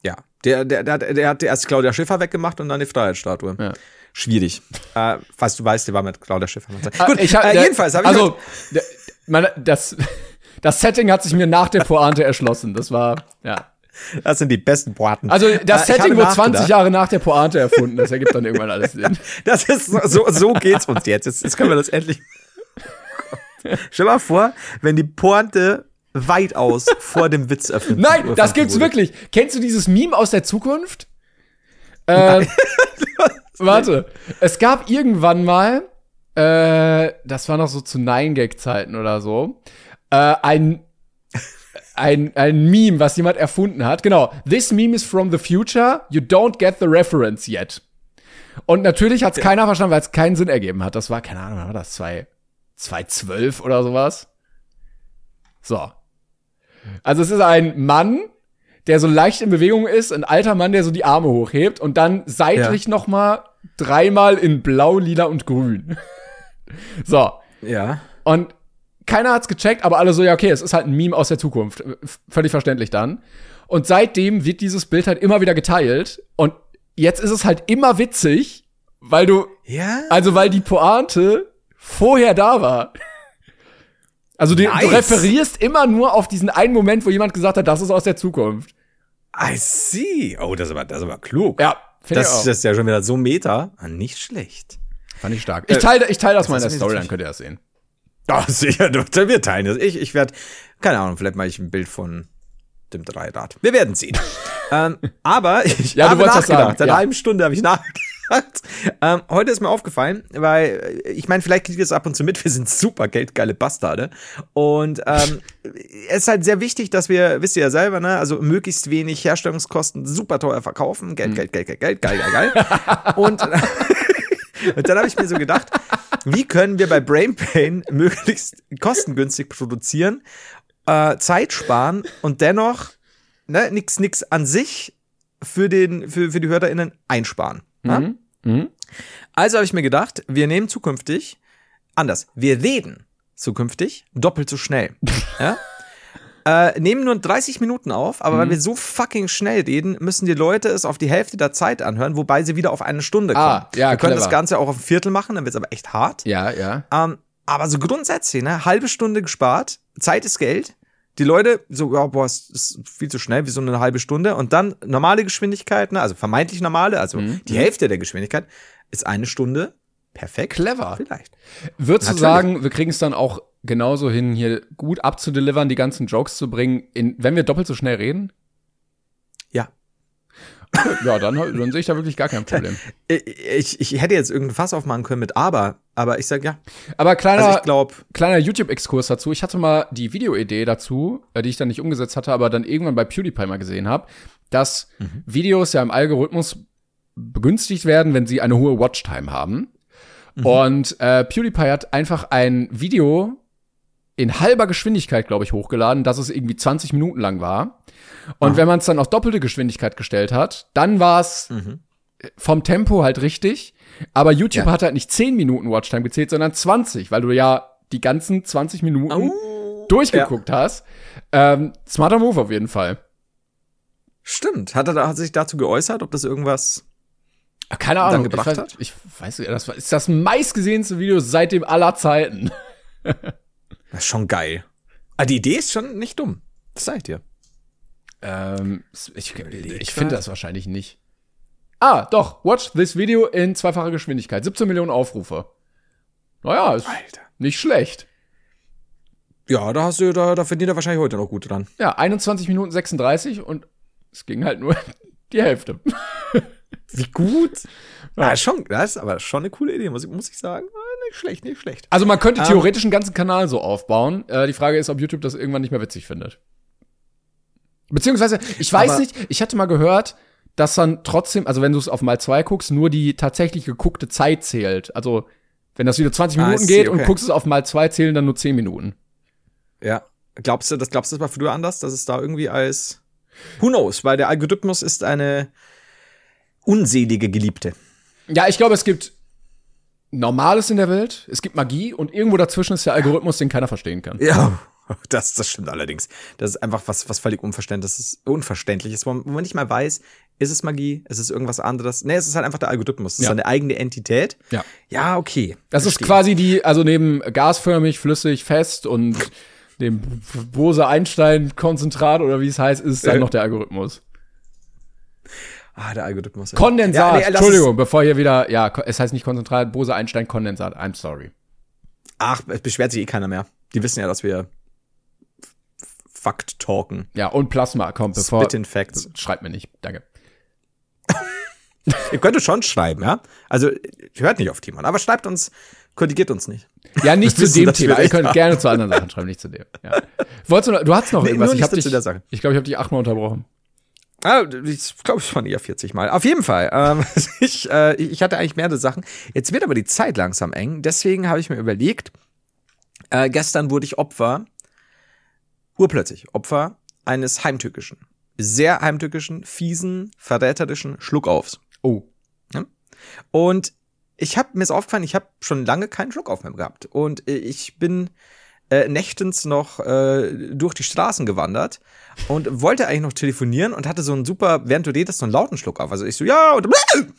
Ja, der, der, der, hat- der hat erst Claudia Schiffer weggemacht und dann die Freiheitsstatue. Ja. Schwierig. äh, falls du weißt, der war mit Claudia Schiffer. Ah, Gut, ich hab, äh, jedenfalls habe ich Also, meine, das, das Setting hat sich mir nach der Pointe erschlossen. Das war, ja. das sind die besten Poaten. Also, Äh, das ich Setting wurde 20 nachgedacht. Jahre nach der Pointe erfunden. Das ergibt dann irgendwann alles Sinn. (laughs) Das ist so, so, geht's uns jetzt. jetzt. Jetzt können wir das endlich. (laughs) Stell mal vor, wenn die Pointe weitaus vor dem Witz erfunden Nein, das gibt's wurde. wirklich. Kennst du dieses Meme aus der Zukunft? Äh, (laughs) warte, es gab irgendwann mal, äh, das war noch so zu Nine-Gag-Zeiten oder so, äh, ein, ein, ein Meme, was jemand erfunden hat. Genau, this meme is from the future, you don't get the reference yet. Und natürlich hat's keiner verstanden, weil es keinen Sinn ergeben hat. Das war, keine Ahnung, war das? Zwei, 2012 oder sowas? So. Also es ist ein Mann, der so leicht in Bewegung ist, ein alter Mann, der so die Arme hochhebt und dann seitlich noch mal dreimal in blau, lila und grün. (laughs) so. Ja. Und keiner hat's gecheckt, aber alle so, ja, okay, es ist halt ein Meme aus der Zukunft. F- Völlig verständlich dann. Und seitdem wird dieses Bild halt immer wieder geteilt. Und jetzt ist es halt immer witzig, weil du, Ja? also weil die Pointe vorher da war. Also du, du Nice. referierst immer nur auf diesen einen Moment, wo jemand gesagt hat, das ist aus der Zukunft. I see. Oh, das ist aber, das ist aber klug. Ja, finde ich Das, auch. das ist ja schon wieder so meta. Ah, Nicht schlecht. Fand ich stark. Ich teile ich teile das mal in der Story, dann könnt ihr das sehen. Ah, sicher, (laughs) wir teilen das. Ich, ich werde, keine Ahnung, vielleicht mache ich ein Bild von dem Dreirad. Wir werden sehen. (laughs) ähm, aber ich Ja, du habe nachgedacht. sagen, Seit ja. einer halben Stunde habe ich nachgedacht. Ähm, heute ist mir aufgefallen, weil äh, ich meine, vielleicht kriegt ihr es ab und zu mit, wir sind super geldgeile Bastarde. Und ähm, es ist halt sehr wichtig, dass wir, wisst ihr ja selber, ne, also möglichst wenig Herstellungskosten super teuer verkaufen. Geld, Geld, Geld, Geld, Geld, geil, geil, geil. und, (laughs) und dann habe ich mir so gedacht, wie können wir bei Brain Pain möglichst kostengünstig produzieren, äh, Zeit sparen und dennoch ne, nix, nix an sich für, den, für, für die HörerInnen einsparen. Ja? Mhm. Also habe ich mir gedacht, wir nehmen zukünftig anders. Wir reden zukünftig doppelt so schnell. (laughs) ja? Äh, nehmen nur 30 Minuten auf, aber Mhm. weil wir so fucking schnell reden, müssen die Leute es auf die Hälfte der Zeit anhören, wobei sie wieder auf eine Stunde kommen. Ah, ja, wir können clever. das Ganze auch auf ein Viertel machen, dann wird es aber echt hart. Ja, ja. Ähm, aber so grundsätzlich, ne, halbe Stunde gespart, Zeit ist Geld. Die Leute so, ja, boah, es ist viel zu schnell, wie so eine halbe Stunde. Und dann normale Geschwindigkeit, ne, also vermeintlich normale, also Mhm. die Hälfte der Geschwindigkeit, ist eine Stunde. Perfekt. Clever. Vielleicht. Würdest du sagen, wir kriegen es dann auch genauso hin, hier gut abzudelivern, die ganzen Jokes zu bringen, in, wenn wir doppelt so schnell reden? Ja. Dann, dann sehe ich da wirklich gar kein Problem. (laughs) Ich, ich hätte jetzt irgendein Fass aufmachen können mit aber, aber ich sag ja. Aber kleiner, Also ich kleiner YouTube-Exkurs dazu. Ich hatte mal die Videoidee dazu, äh, die ich dann nicht umgesetzt hatte, aber dann irgendwann bei PewDiePie mal gesehen habe, dass Mhm. Videos ja im Algorithmus begünstigt werden, wenn sie eine hohe Watchtime haben. Mhm. Und äh, PewDiePie hat einfach ein Video in halber Geschwindigkeit, glaube ich, hochgeladen, dass es irgendwie 20 Minuten lang war. Und wenn man es dann auf doppelte Geschwindigkeit gestellt hat, dann war es vom Tempo halt richtig. Aber YouTube Ja. hat halt nicht 10 Minuten Watchtime gezählt, sondern 20, weil du ja die ganzen 20 Minuten durchgeguckt hast. Ähm, smarter Move auf jeden Fall. stimmt. Hat er da, hat sich dazu geäußert, ob das irgendwas. Keine Ahnung. gebracht ich, weiß, hat? ich weiß nicht, das war- ist das meistgesehenste Video seitdem aller Zeiten. (laughs) Das ist schon geil. Ah, die Idee ist schon nicht dumm. Das ich dir. Ähm, ich ich finde das wahrscheinlich nicht. Ah, doch. Watch this video in zweifacher Geschwindigkeit. 17 Millionen Aufrufe. Naja, ist Alter. nicht schlecht. Ja, da hast du, da, da verdient er wahrscheinlich heute noch gut dran. Ja, 21 Minuten 36 und es ging halt nur (laughs) die Hälfte. Wie gut. Ja, schon, das ist aber schon eine coole Idee, muss ich, muss ich sagen. Ah, Nicht schlecht, nicht schlecht. Also man könnte theoretisch einen ganzen Kanal so aufbauen. Äh, die Frage ist, ob YouTube das irgendwann nicht mehr witzig findet. Beziehungsweise, ich weiß nicht, ich hatte mal gehört, dass dann trotzdem, also wenn du es auf mal zwei guckst, nur die tatsächlich geguckte Zeit zählt. Also wenn das Video 20 Ah, Minuten I see, geht und okay. guckst es auf mal zwei, zählen dann nur 10 Minuten. Ja. Glaubst du, das glaubst du, das war früher anders, dass es da irgendwie als Who knows, weil der Algorithmus ist eine unselige Geliebte. Ja, ich glaube, es gibt Normales in der Welt, es gibt Magie und irgendwo dazwischen ist der Algorithmus, den keiner verstehen kann. Ja, (laughs) das, das stimmt allerdings. Das ist einfach was, was völlig Unverständliches, Unverständliches, wo man, nicht mal weiß, ist es Magie, ist es irgendwas anderes? Nee, es ist halt einfach der Algorithmus. Es ist Ja. eine eigene Entität. Ja. Ja, okay. Das ist Verstehe. quasi die, also neben gasförmig, flüssig, fest und dem Bose-Einstein-Konzentrat oder wie es heißt, ist es dann Äh. noch der Algorithmus. Ah, der Algorithmus. ja. Kondensat, Ja, nee, Entschuldigung, bevor hier wieder, ja, es heißt nicht Konzentrat, Bose-Einstein-Kondensat, I'm sorry. Ach, es beschwert sich eh keiner mehr. Die wissen ja, dass wir Fakt talken. Ja, und Plasma, komm, bevor, Spit in Facts. schreibt mir nicht, danke. (laughs) Ihr könntet schon schreiben, ja? Also, hört nicht auf Timon, aber schreibt uns, korrigiert uns nicht. Ja, nicht Wir zu wissen, dem Thema, ihr könnt haben. gerne zu anderen Sachen schreiben, nicht zu dem. Ja. Wolltest du, noch- du hast noch Nee, irgendwas, ich habe dich, ich glaube, ich habe dich achtmal unterbrochen. Ah, ich glaube, es waren eher 40 Mal. Auf jeden Fall. Ähm, (laughs) ich, äh, ich hatte eigentlich mehrere Sachen. Jetzt wird aber die Zeit langsam eng. Deswegen habe ich mir überlegt, äh, gestern wurde ich Opfer, urplötzlich Opfer eines heimtückischen, sehr heimtückischen, fiesen, verräterischen Schluckaufs. Oh. Und ich habe mir ist aufgefallen, ich habe schon lange keinen Schluckauf mehr gehabt. Und äh, ich bin äh, nächtens noch äh, durch die Straßen gewandert und wollte eigentlich noch telefonieren und hatte so einen super, während du redest, so einen lauten Schluck auf. Also ich so, ja, und, (laughs) ne?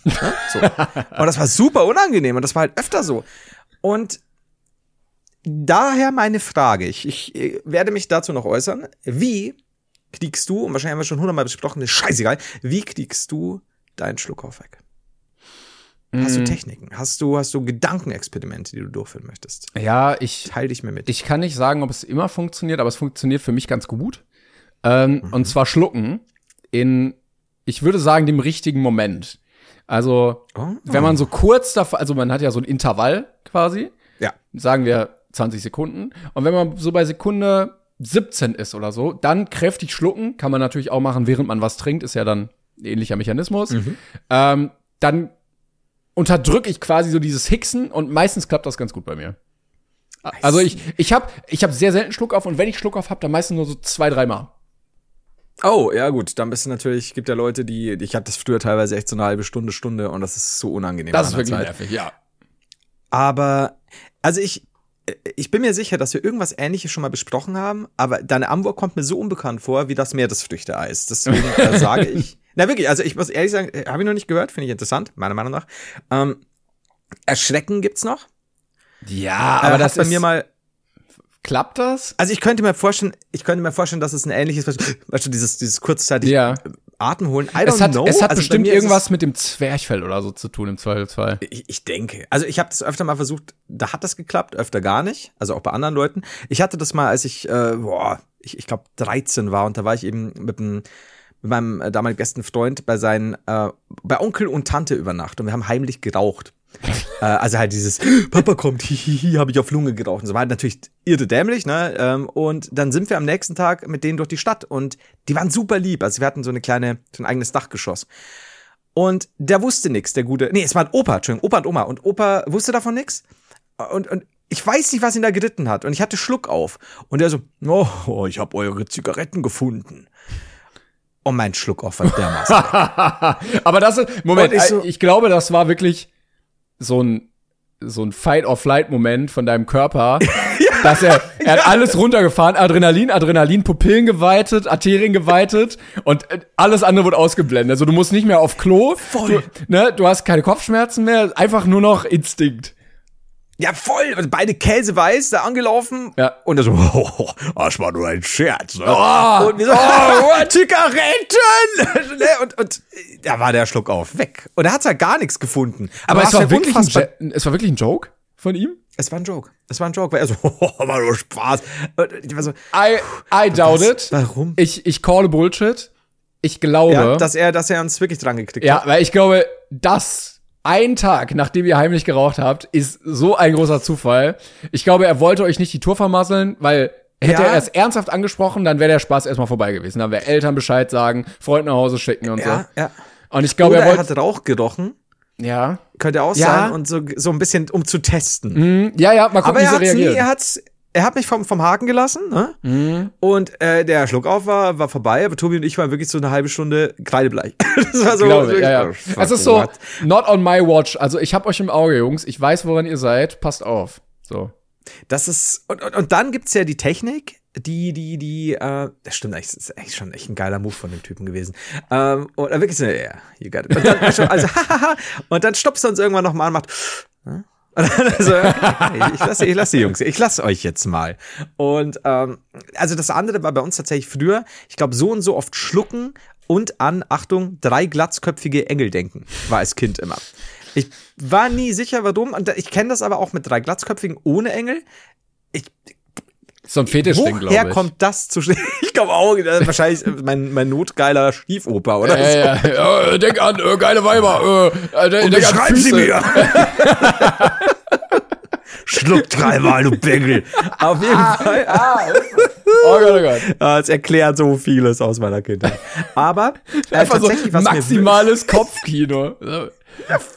so. und das war super unangenehm und das war halt öfter so. Und daher meine Frage, ich, ich äh, werde mich dazu noch äußern, wie kriegst du, und wahrscheinlich haben wir schon hundertmal besprochen, ist scheißegal, wie kriegst du deinen Schluckauf weg? Hast Mhm. du Techniken? Hast du, hast du Gedankenexperimente, die du durchführen möchtest? Ja, ich, Teil dich mir mit. ich kann nicht sagen, ob es immer funktioniert, aber es funktioniert für mich ganz gut. Ähm, Und zwar schlucken in, ich würde sagen, dem richtigen Moment. Also, Oh. wenn man so kurz davor, also man hat ja so ein Intervall quasi, ja. sagen wir 20 Sekunden. Und wenn man so bei Sekunde 17 ist oder so, dann kräftig schlucken, kann man natürlich auch machen, während man was trinkt, ist ja dann ein ähnlicher Mechanismus. Ähm, dann unterdrücke ich quasi so dieses Hicksen und meistens klappt das ganz gut bei mir. Also ich, ich habe ich hab sehr selten Schluck auf und wenn ich Schluck auf habe, dann meistens nur so zwei, dreimal. Oh, ja gut, dann bist du natürlich, gibt ja Leute, die, ich hatte das früher teilweise echt so eine halbe Stunde, Stunde und das ist so unangenehm. Das ist wirklich Zeit. nervig, ja. Aber, also ich, ich bin mir sicher, dass wir irgendwas ähnliches schon mal besprochen haben, aber deine Antwort kommt mir so unbekannt vor, wie das Meeresfrüchte-Eis. Deswegen äh, sage (laughs) ich, na wirklich, also ich muss ehrlich sagen, äh, habe ich noch nicht gehört, finde ich interessant, meiner Meinung nach. Ähm, Erschrecken gibt's noch. Ja, Äh, aber hat das bei mir mal, klappt das? also ich könnte mir vorstellen, ich könnte mir vorstellen, dass es ein ähnliches, weißt du, dieses, dieses kurzzeitig Ja. Atem holen. I don't Es hat, know. es hat Also bestimmt irgendwas mit dem Zwerchfell oder so zu tun im Zweifelsfall. Ich, ich denke. Also ich habe das öfter mal versucht, da hat das geklappt, öfter gar nicht. Also auch bei anderen Leuten. Ich hatte das mal, als ich, äh, boah, ich, ich glaube 13 war und da war ich eben mit, dem, mit meinem äh, damaligen besten Freund bei seinen, äh, bei Onkel und Tante über Nacht und wir haben heimlich geraucht. (laughs) äh, also halt dieses Papa kommt, hihihi, habe ich auf Lunge geraucht. Und so war halt natürlich irre dämlich, ne? Ähm, und dann sind wir am nächsten Tag mit denen durch die Stadt und die waren super lieb. Also wir hatten so eine kleine, so ein eigenes Dachgeschoss. Und der wusste nix, der gute. Nee, es war ein Opa, Entschuldigung, Opa und Oma. Und Opa wusste davon nix. Und, und ich weiß nicht, was ihn da geritten hat. Und ich hatte Schluck auf. Und der so, oh, ich habe eure Zigaretten gefunden. Und mein Schluck auf war dermaßen. (laughs) Aber das ist, Moment, ich so- ich glaube, das war wirklich so ein, so ein Fight-or-Flight-Moment von deinem Körper, (laughs) dass er, er hat alles runtergefahren, Adrenalin, Adrenalin, Pupillen geweitet, Arterien geweitet und alles andere wird ausgeblendet. Also du musst nicht mehr auf Klo, Voll. Du, ne, du hast keine Kopfschmerzen mehr, einfach nur noch Instinkt. Ja, voll. Und beide Käseweiß da angelaufen. Ja. Und er so, (laughs) oh, das war nur ein Scherz. Ne? Oh, und wir so, oh, Zigaretten! (laughs) Ne? und, und da war der Schluck auf, weg. Und er hat halt gar nichts gefunden. aber was es war wirklich ein, es war wirklich ein Joke? von ihm? Es war ein Joke. Es war ein Joke, weil er so, (laughs) oh, war nur Spaß. Ich war so, I, I doubt was? it. Warum? Ich, ich call Bullshit. Ich glaube. Ja, dass er, dass er uns wirklich dran gekriegt ja, hat. Ja, weil ich glaube, das ein Tag, nachdem ihr heimlich geraucht habt, ist so ein großer Zufall. Ich glaube, er wollte euch nicht die Tour vermasseln, weil Hätte ja. er es ernsthaft angesprochen, dann wäre der Spaß erstmal vorbei gewesen. Dann wäre Eltern Bescheid sagen, Freund nach Hause schicken und ja, so. Ja. Und ich glaube, er, wollte, er hat Rauch gerochen. Ja. Könnte auch ja. sein und so, so ein bisschen, um zu testen. Mhm. Ja, ja, mal gucken, Aber wie er sie reagiert. Nie, er hat's, er hat mich vom, vom Haken gelassen, ne? Mhm. Und äh, der Schluck auf war, war vorbei, aber Tobi und ich waren wirklich so eine halbe Stunde kreidebleich. (laughs) das war so. Glaube, wirklich, ja, ja. oh, fuck, es ist so, not on my watch. Also ich hab euch im Auge, Jungs. Ich weiß, woran ihr seid. Passt auf. So. Das ist, und, und, und dann gibt's ja die Technik, die, die, die, äh, das stimmt eigentlich, das ist echt schon echt ein geiler Move von dem Typen gewesen. Ähm, und dann wirklich so, ja, yeah, you got it. Und dann, also, also (laughs) hahaha, und dann stoppst du uns irgendwann noch mal und macht, hm? Also, okay, (laughs) ich lasse, ich lasse die Jungs, ich lasse euch jetzt mal. Und ähm, also das andere war bei uns tatsächlich früher, ich glaube, so und so oft schlucken und an, Achtung, drei glatzköpfige Engel denken, war als Kind immer. Ich war nie sicher, warum. Und ich kenne das aber auch mit drei glatzköpfigen ohne Engel. Ich, so ein Fetischding, glaube ich. Woher kommt das zu (laughs) Ich glaube auch, wahrscheinlich mein, mein notgeiler Stiefoper, oder? Ja, so. ja, ja. (laughs) denk an äh, geile Weiber. Äh, denk, Und denk schreib sie mir. (laughs) Schluck dreimal, du Bengel. Auf jeden Fall. Ah, oh Gott, oh Gott. Es erklärt so vieles aus meiner Kindheit. Aber äh, Einfach so was maximales Kopfkino.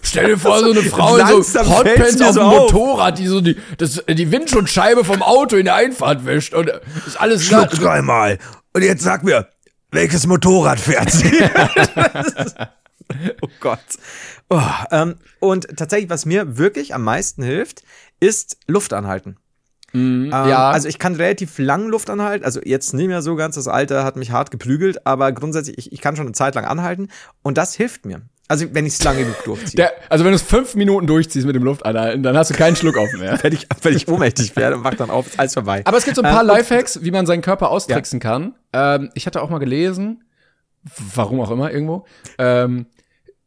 Stell dir vor, so eine (laughs) Frau in so Hotpants auf dem. Motorrad, die so die, das, die Windschutzscheibe vom Auto in der Einfahrt wäscht und ist alles Schluck dreimal. Und jetzt sag mir, welches Motorrad fährt sie? (laughs) oh Gott. Oh, ähm, und tatsächlich, was mir wirklich am meisten hilft, ist Luft anhalten. Ähm, ja. Also ich kann relativ lang Luft anhalten. Also jetzt nicht mehr so ganz. Das Alter hat mich hart geprügelt, aber grundsätzlich, ich, ich kann schon eine Zeit lang anhalten und das hilft mir. Also wenn ich es lange genug durchziehe. Der, also wenn du es fünf Minuten durchziehst mit dem Luftanhalten, dann hast du keinen Schluck auf mehr. (laughs) wenn ich, wenn ich ohnmächtig werde und mach dann auf, ist alles vorbei. Aber es gibt so ein paar Ähm, Lifehacks, wie man seinen Körper austricksen kann. Ähm, ich hatte auch mal gelesen, warum auch immer irgendwo, ähm,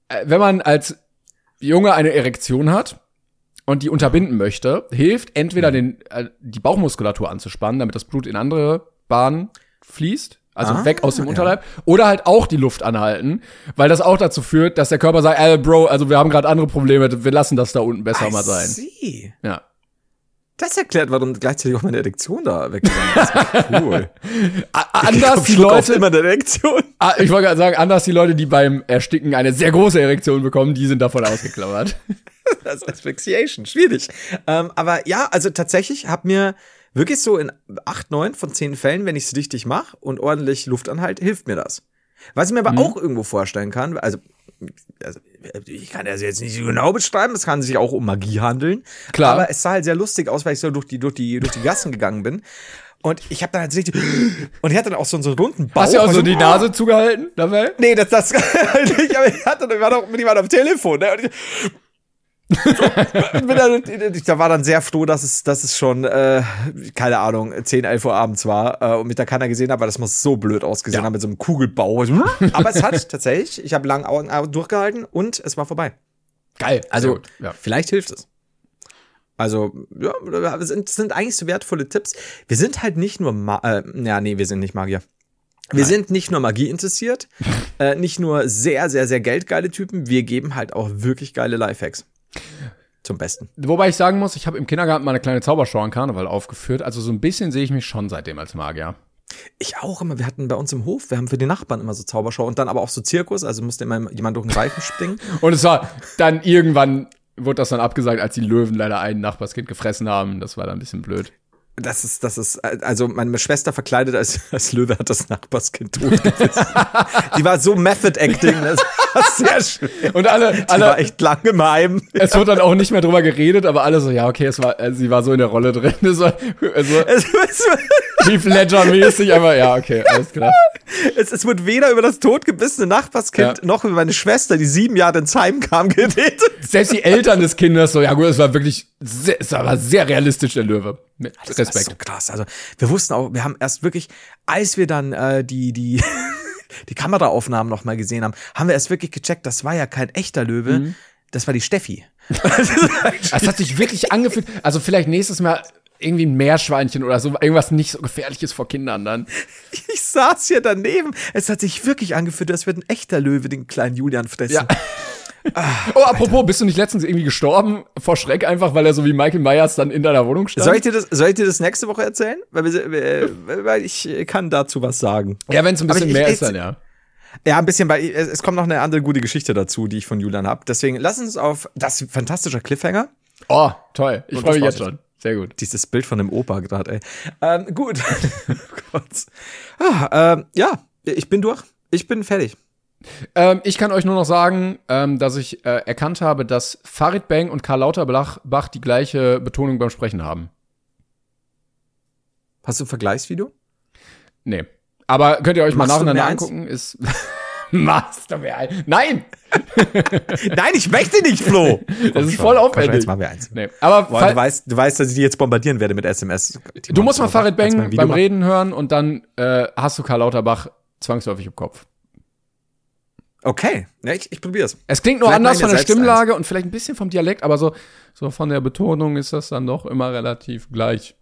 äh, wenn man als Junge eine Erektion hat und die unterbinden möchte, hilft entweder den, äh, die Bauchmuskulatur anzuspannen, damit das Blut in andere Bahnen fließt. Also Ah, weg aus dem ja. Unterleib. Oder halt auch die Luft anhalten, weil das auch dazu führt, dass der Körper sagt, ey, Bro, also wir haben gerade andere Probleme, wir lassen das da unten besser mal sein. Sie. Ja. Das erklärt, warum gleichzeitig auch meine Erektion da weggegangen ist. (laughs) Cool. Anders die Leute, immer eine Erektion. Ah, ich wollte gerade sagen, anders die Leute, die beim Ersticken eine sehr große Erektion bekommen, die sind davon ausgeklammert. (laughs) Das ist Asphyxiation, schwierig. Ähm, aber ja, also tatsächlich hab mir wirklich so in acht, neun von zehn Fällen, wenn ich es richtig mache und ordentlich Luft anhalte, hilft mir das. Was ich mir aber Mhm. auch irgendwo vorstellen kann, also, also ich kann das jetzt nicht so genau beschreiben, es kann sich auch um Magie handeln. Klar. Aber es sah halt sehr lustig aus, weil ich so durch die, durch die, durch die Gassen gegangen bin. Und ich habe dann halt richtig, und ich hatte dann auch so, so einen runden Bauch. Hast du auch so also, die Nase zugehalten dabei? Nee, das, das, (laughs) ich, aber ich hatte, ich war doch mit jemandem am Telefon, ne? Und ich, so, bin dann, ich (laughs) da war dann sehr froh, dass es, dass es schon, äh, keine Ahnung, 10, 11 Uhr abends war äh, und mich da keiner gesehen hat, weil das muss so blöd ausgesehen Ja. haben mit so einem Kugelbau. (laughs) Aber es hat tatsächlich, ich habe lang Augen durchgehalten und es war vorbei. Geil. Also, ja. vielleicht hilft es. Also, ja, das sind, das sind eigentlich so wertvolle Tipps. Wir sind halt nicht nur, Ma äh, ja, nee, wir sind nicht Magier. Wir sind nicht nur Magie interessiert, (laughs) äh, nicht nur sehr, sehr, sehr geldgeile Typen, wir geben halt auch wirklich geile Lifehacks. Zum Besten. Wobei ich sagen muss, ich habe im Kindergarten mal eine kleine Zaubershow an Karneval aufgeführt. Also so ein bisschen sehe ich mich schon seitdem als Magier. Ich auch immer, wir hatten bei uns im Hof, wir haben für die Nachbarn immer so Zaubershow und dann aber auch so Zirkus, also musste immer jemand durch den Reifen springen. (laughs) Und es war dann irgendwann, wurde das dann abgesagt, als die Löwen leider ein Nachbarskind gefressen haben. Das war dann ein bisschen blöd. Das ist, das ist, also meine Schwester verkleidet als, (laughs) als Löwe hat das Nachbarskind totgebissen. die war so Method Acting, das war sehr schön. Und alle, Die war alle, echt lang im Heim. es wurde dann auch nicht mehr drüber geredet, aber alle so, ja, okay, es war, also sie war so in der Rolle drin. (laughs) Es war, also, Es, es, Heath Ledger-mäßig, aber ja, okay, alles klar. es, es wird weder über das totgebissene Nachbarskind Ja. noch über meine Schwester, die sieben Jahre ins Heim kam, (laughs) geredet. Selbst die Eltern des Kindes so, ja gut, es war wirklich, sehr, es war sehr realistisch, der Löwe. Mit Das Respekt. so krass. Also wir wussten auch, wir haben erst wirklich, als wir dann äh, die die (laughs) die Kameraaufnahmen noch mal gesehen haben, haben wir erst wirklich gecheckt, das war ja kein echter Löwe, Mhm. das war die Steffi. (laughs) es hat sich wirklich angefühlt. Also vielleicht nächstes Mal irgendwie ein Meerschweinchen oder so, irgendwas nicht so gefährliches vor Kindern dann. Ich saß hier daneben. Es hat sich wirklich angefühlt, als würde ein echter Löwe den kleinen Julian fressen. Ja. (laughs) Ah, oh, apropos, Alter. bist du nicht letztens irgendwie gestorben vor Schreck einfach, weil er so wie Michael Myers dann in deiner Wohnung stand? Soll ich dir das, soll ich dir das nächste Woche erzählen? Weil, wir, weil ich kann dazu was sagen. Ja, wenn es ein bisschen ich, mehr ich, ist, dann ja. Ja, ein bisschen, weil es kommt noch eine andere gute Geschichte dazu, die ich von Julian habe. Deswegen lass uns auf das fantastische Cliffhanger. Oh, toll. Ich freue mich jetzt schon. Sehr gut. Dieses Bild von dem Opa gerade, ey. Ähm, gut. (laughs) oh ah, ähm, ja, ich bin durch. Ich bin fertig. Ähm, ich kann euch nur noch sagen, ähm, dass ich äh, erkannt habe, dass Farid Bang und Karl Lauterbach die gleiche Betonung beim Sprechen haben. Hast du ein Vergleichsvideo? Nee. Aber könnt ihr euch Machst mal nacheinander angucken. Ist (laughs) Machst du mir ein? Nein! (laughs) Nein, ich möchte nicht, Flo! (laughs) das ist voll aufwendig. Jetzt machen wir eins. Nee. Aber Boah, du, weißt, du weißt, dass ich die jetzt bombardieren werde mit SMS. Du musst mal Farid Bang beim. Reden hören und dann äh, hast du Karl Lauterbach zwangsläufig im Kopf. Okay, ja, ich, ich probier's. Es klingt nur vielleicht anders von der Stimmlage eins. und vielleicht ein bisschen vom Dialekt, aber so, so von der Betonung ist das dann doch immer relativ gleich.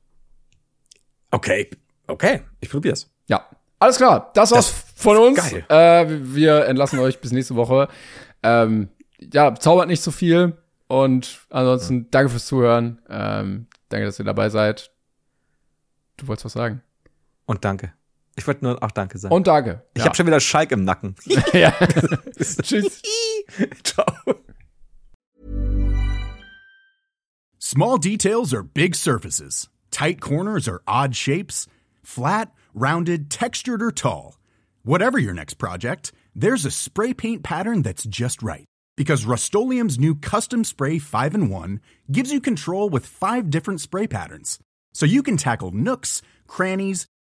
Okay, okay, ich probier's. Ja, alles klar, das war's das von uns. Geil. Äh, wir entlassen euch bis nächste Woche. Ähm, ja, zaubert nicht so viel und ansonsten ja. danke fürs Zuhören. Ähm, danke, dass ihr dabei seid. Du wolltest was sagen? Und danke. Ich wollte nur auch Danke sagen. Und danke. Ich ja. habe schon wieder Schalk im Nacken. (laughs) (laughs) ja. (laughs) Tschüss. Ciao. Small details are big surfaces. Tight corners are odd shapes. Flat, rounded, textured, or tall. Whatever your next project, there's a spray paint pattern that's just right. Because Rust new Custom Spray 5 in 1 gives you control with five different spray patterns. So you can tackle nooks, crannies,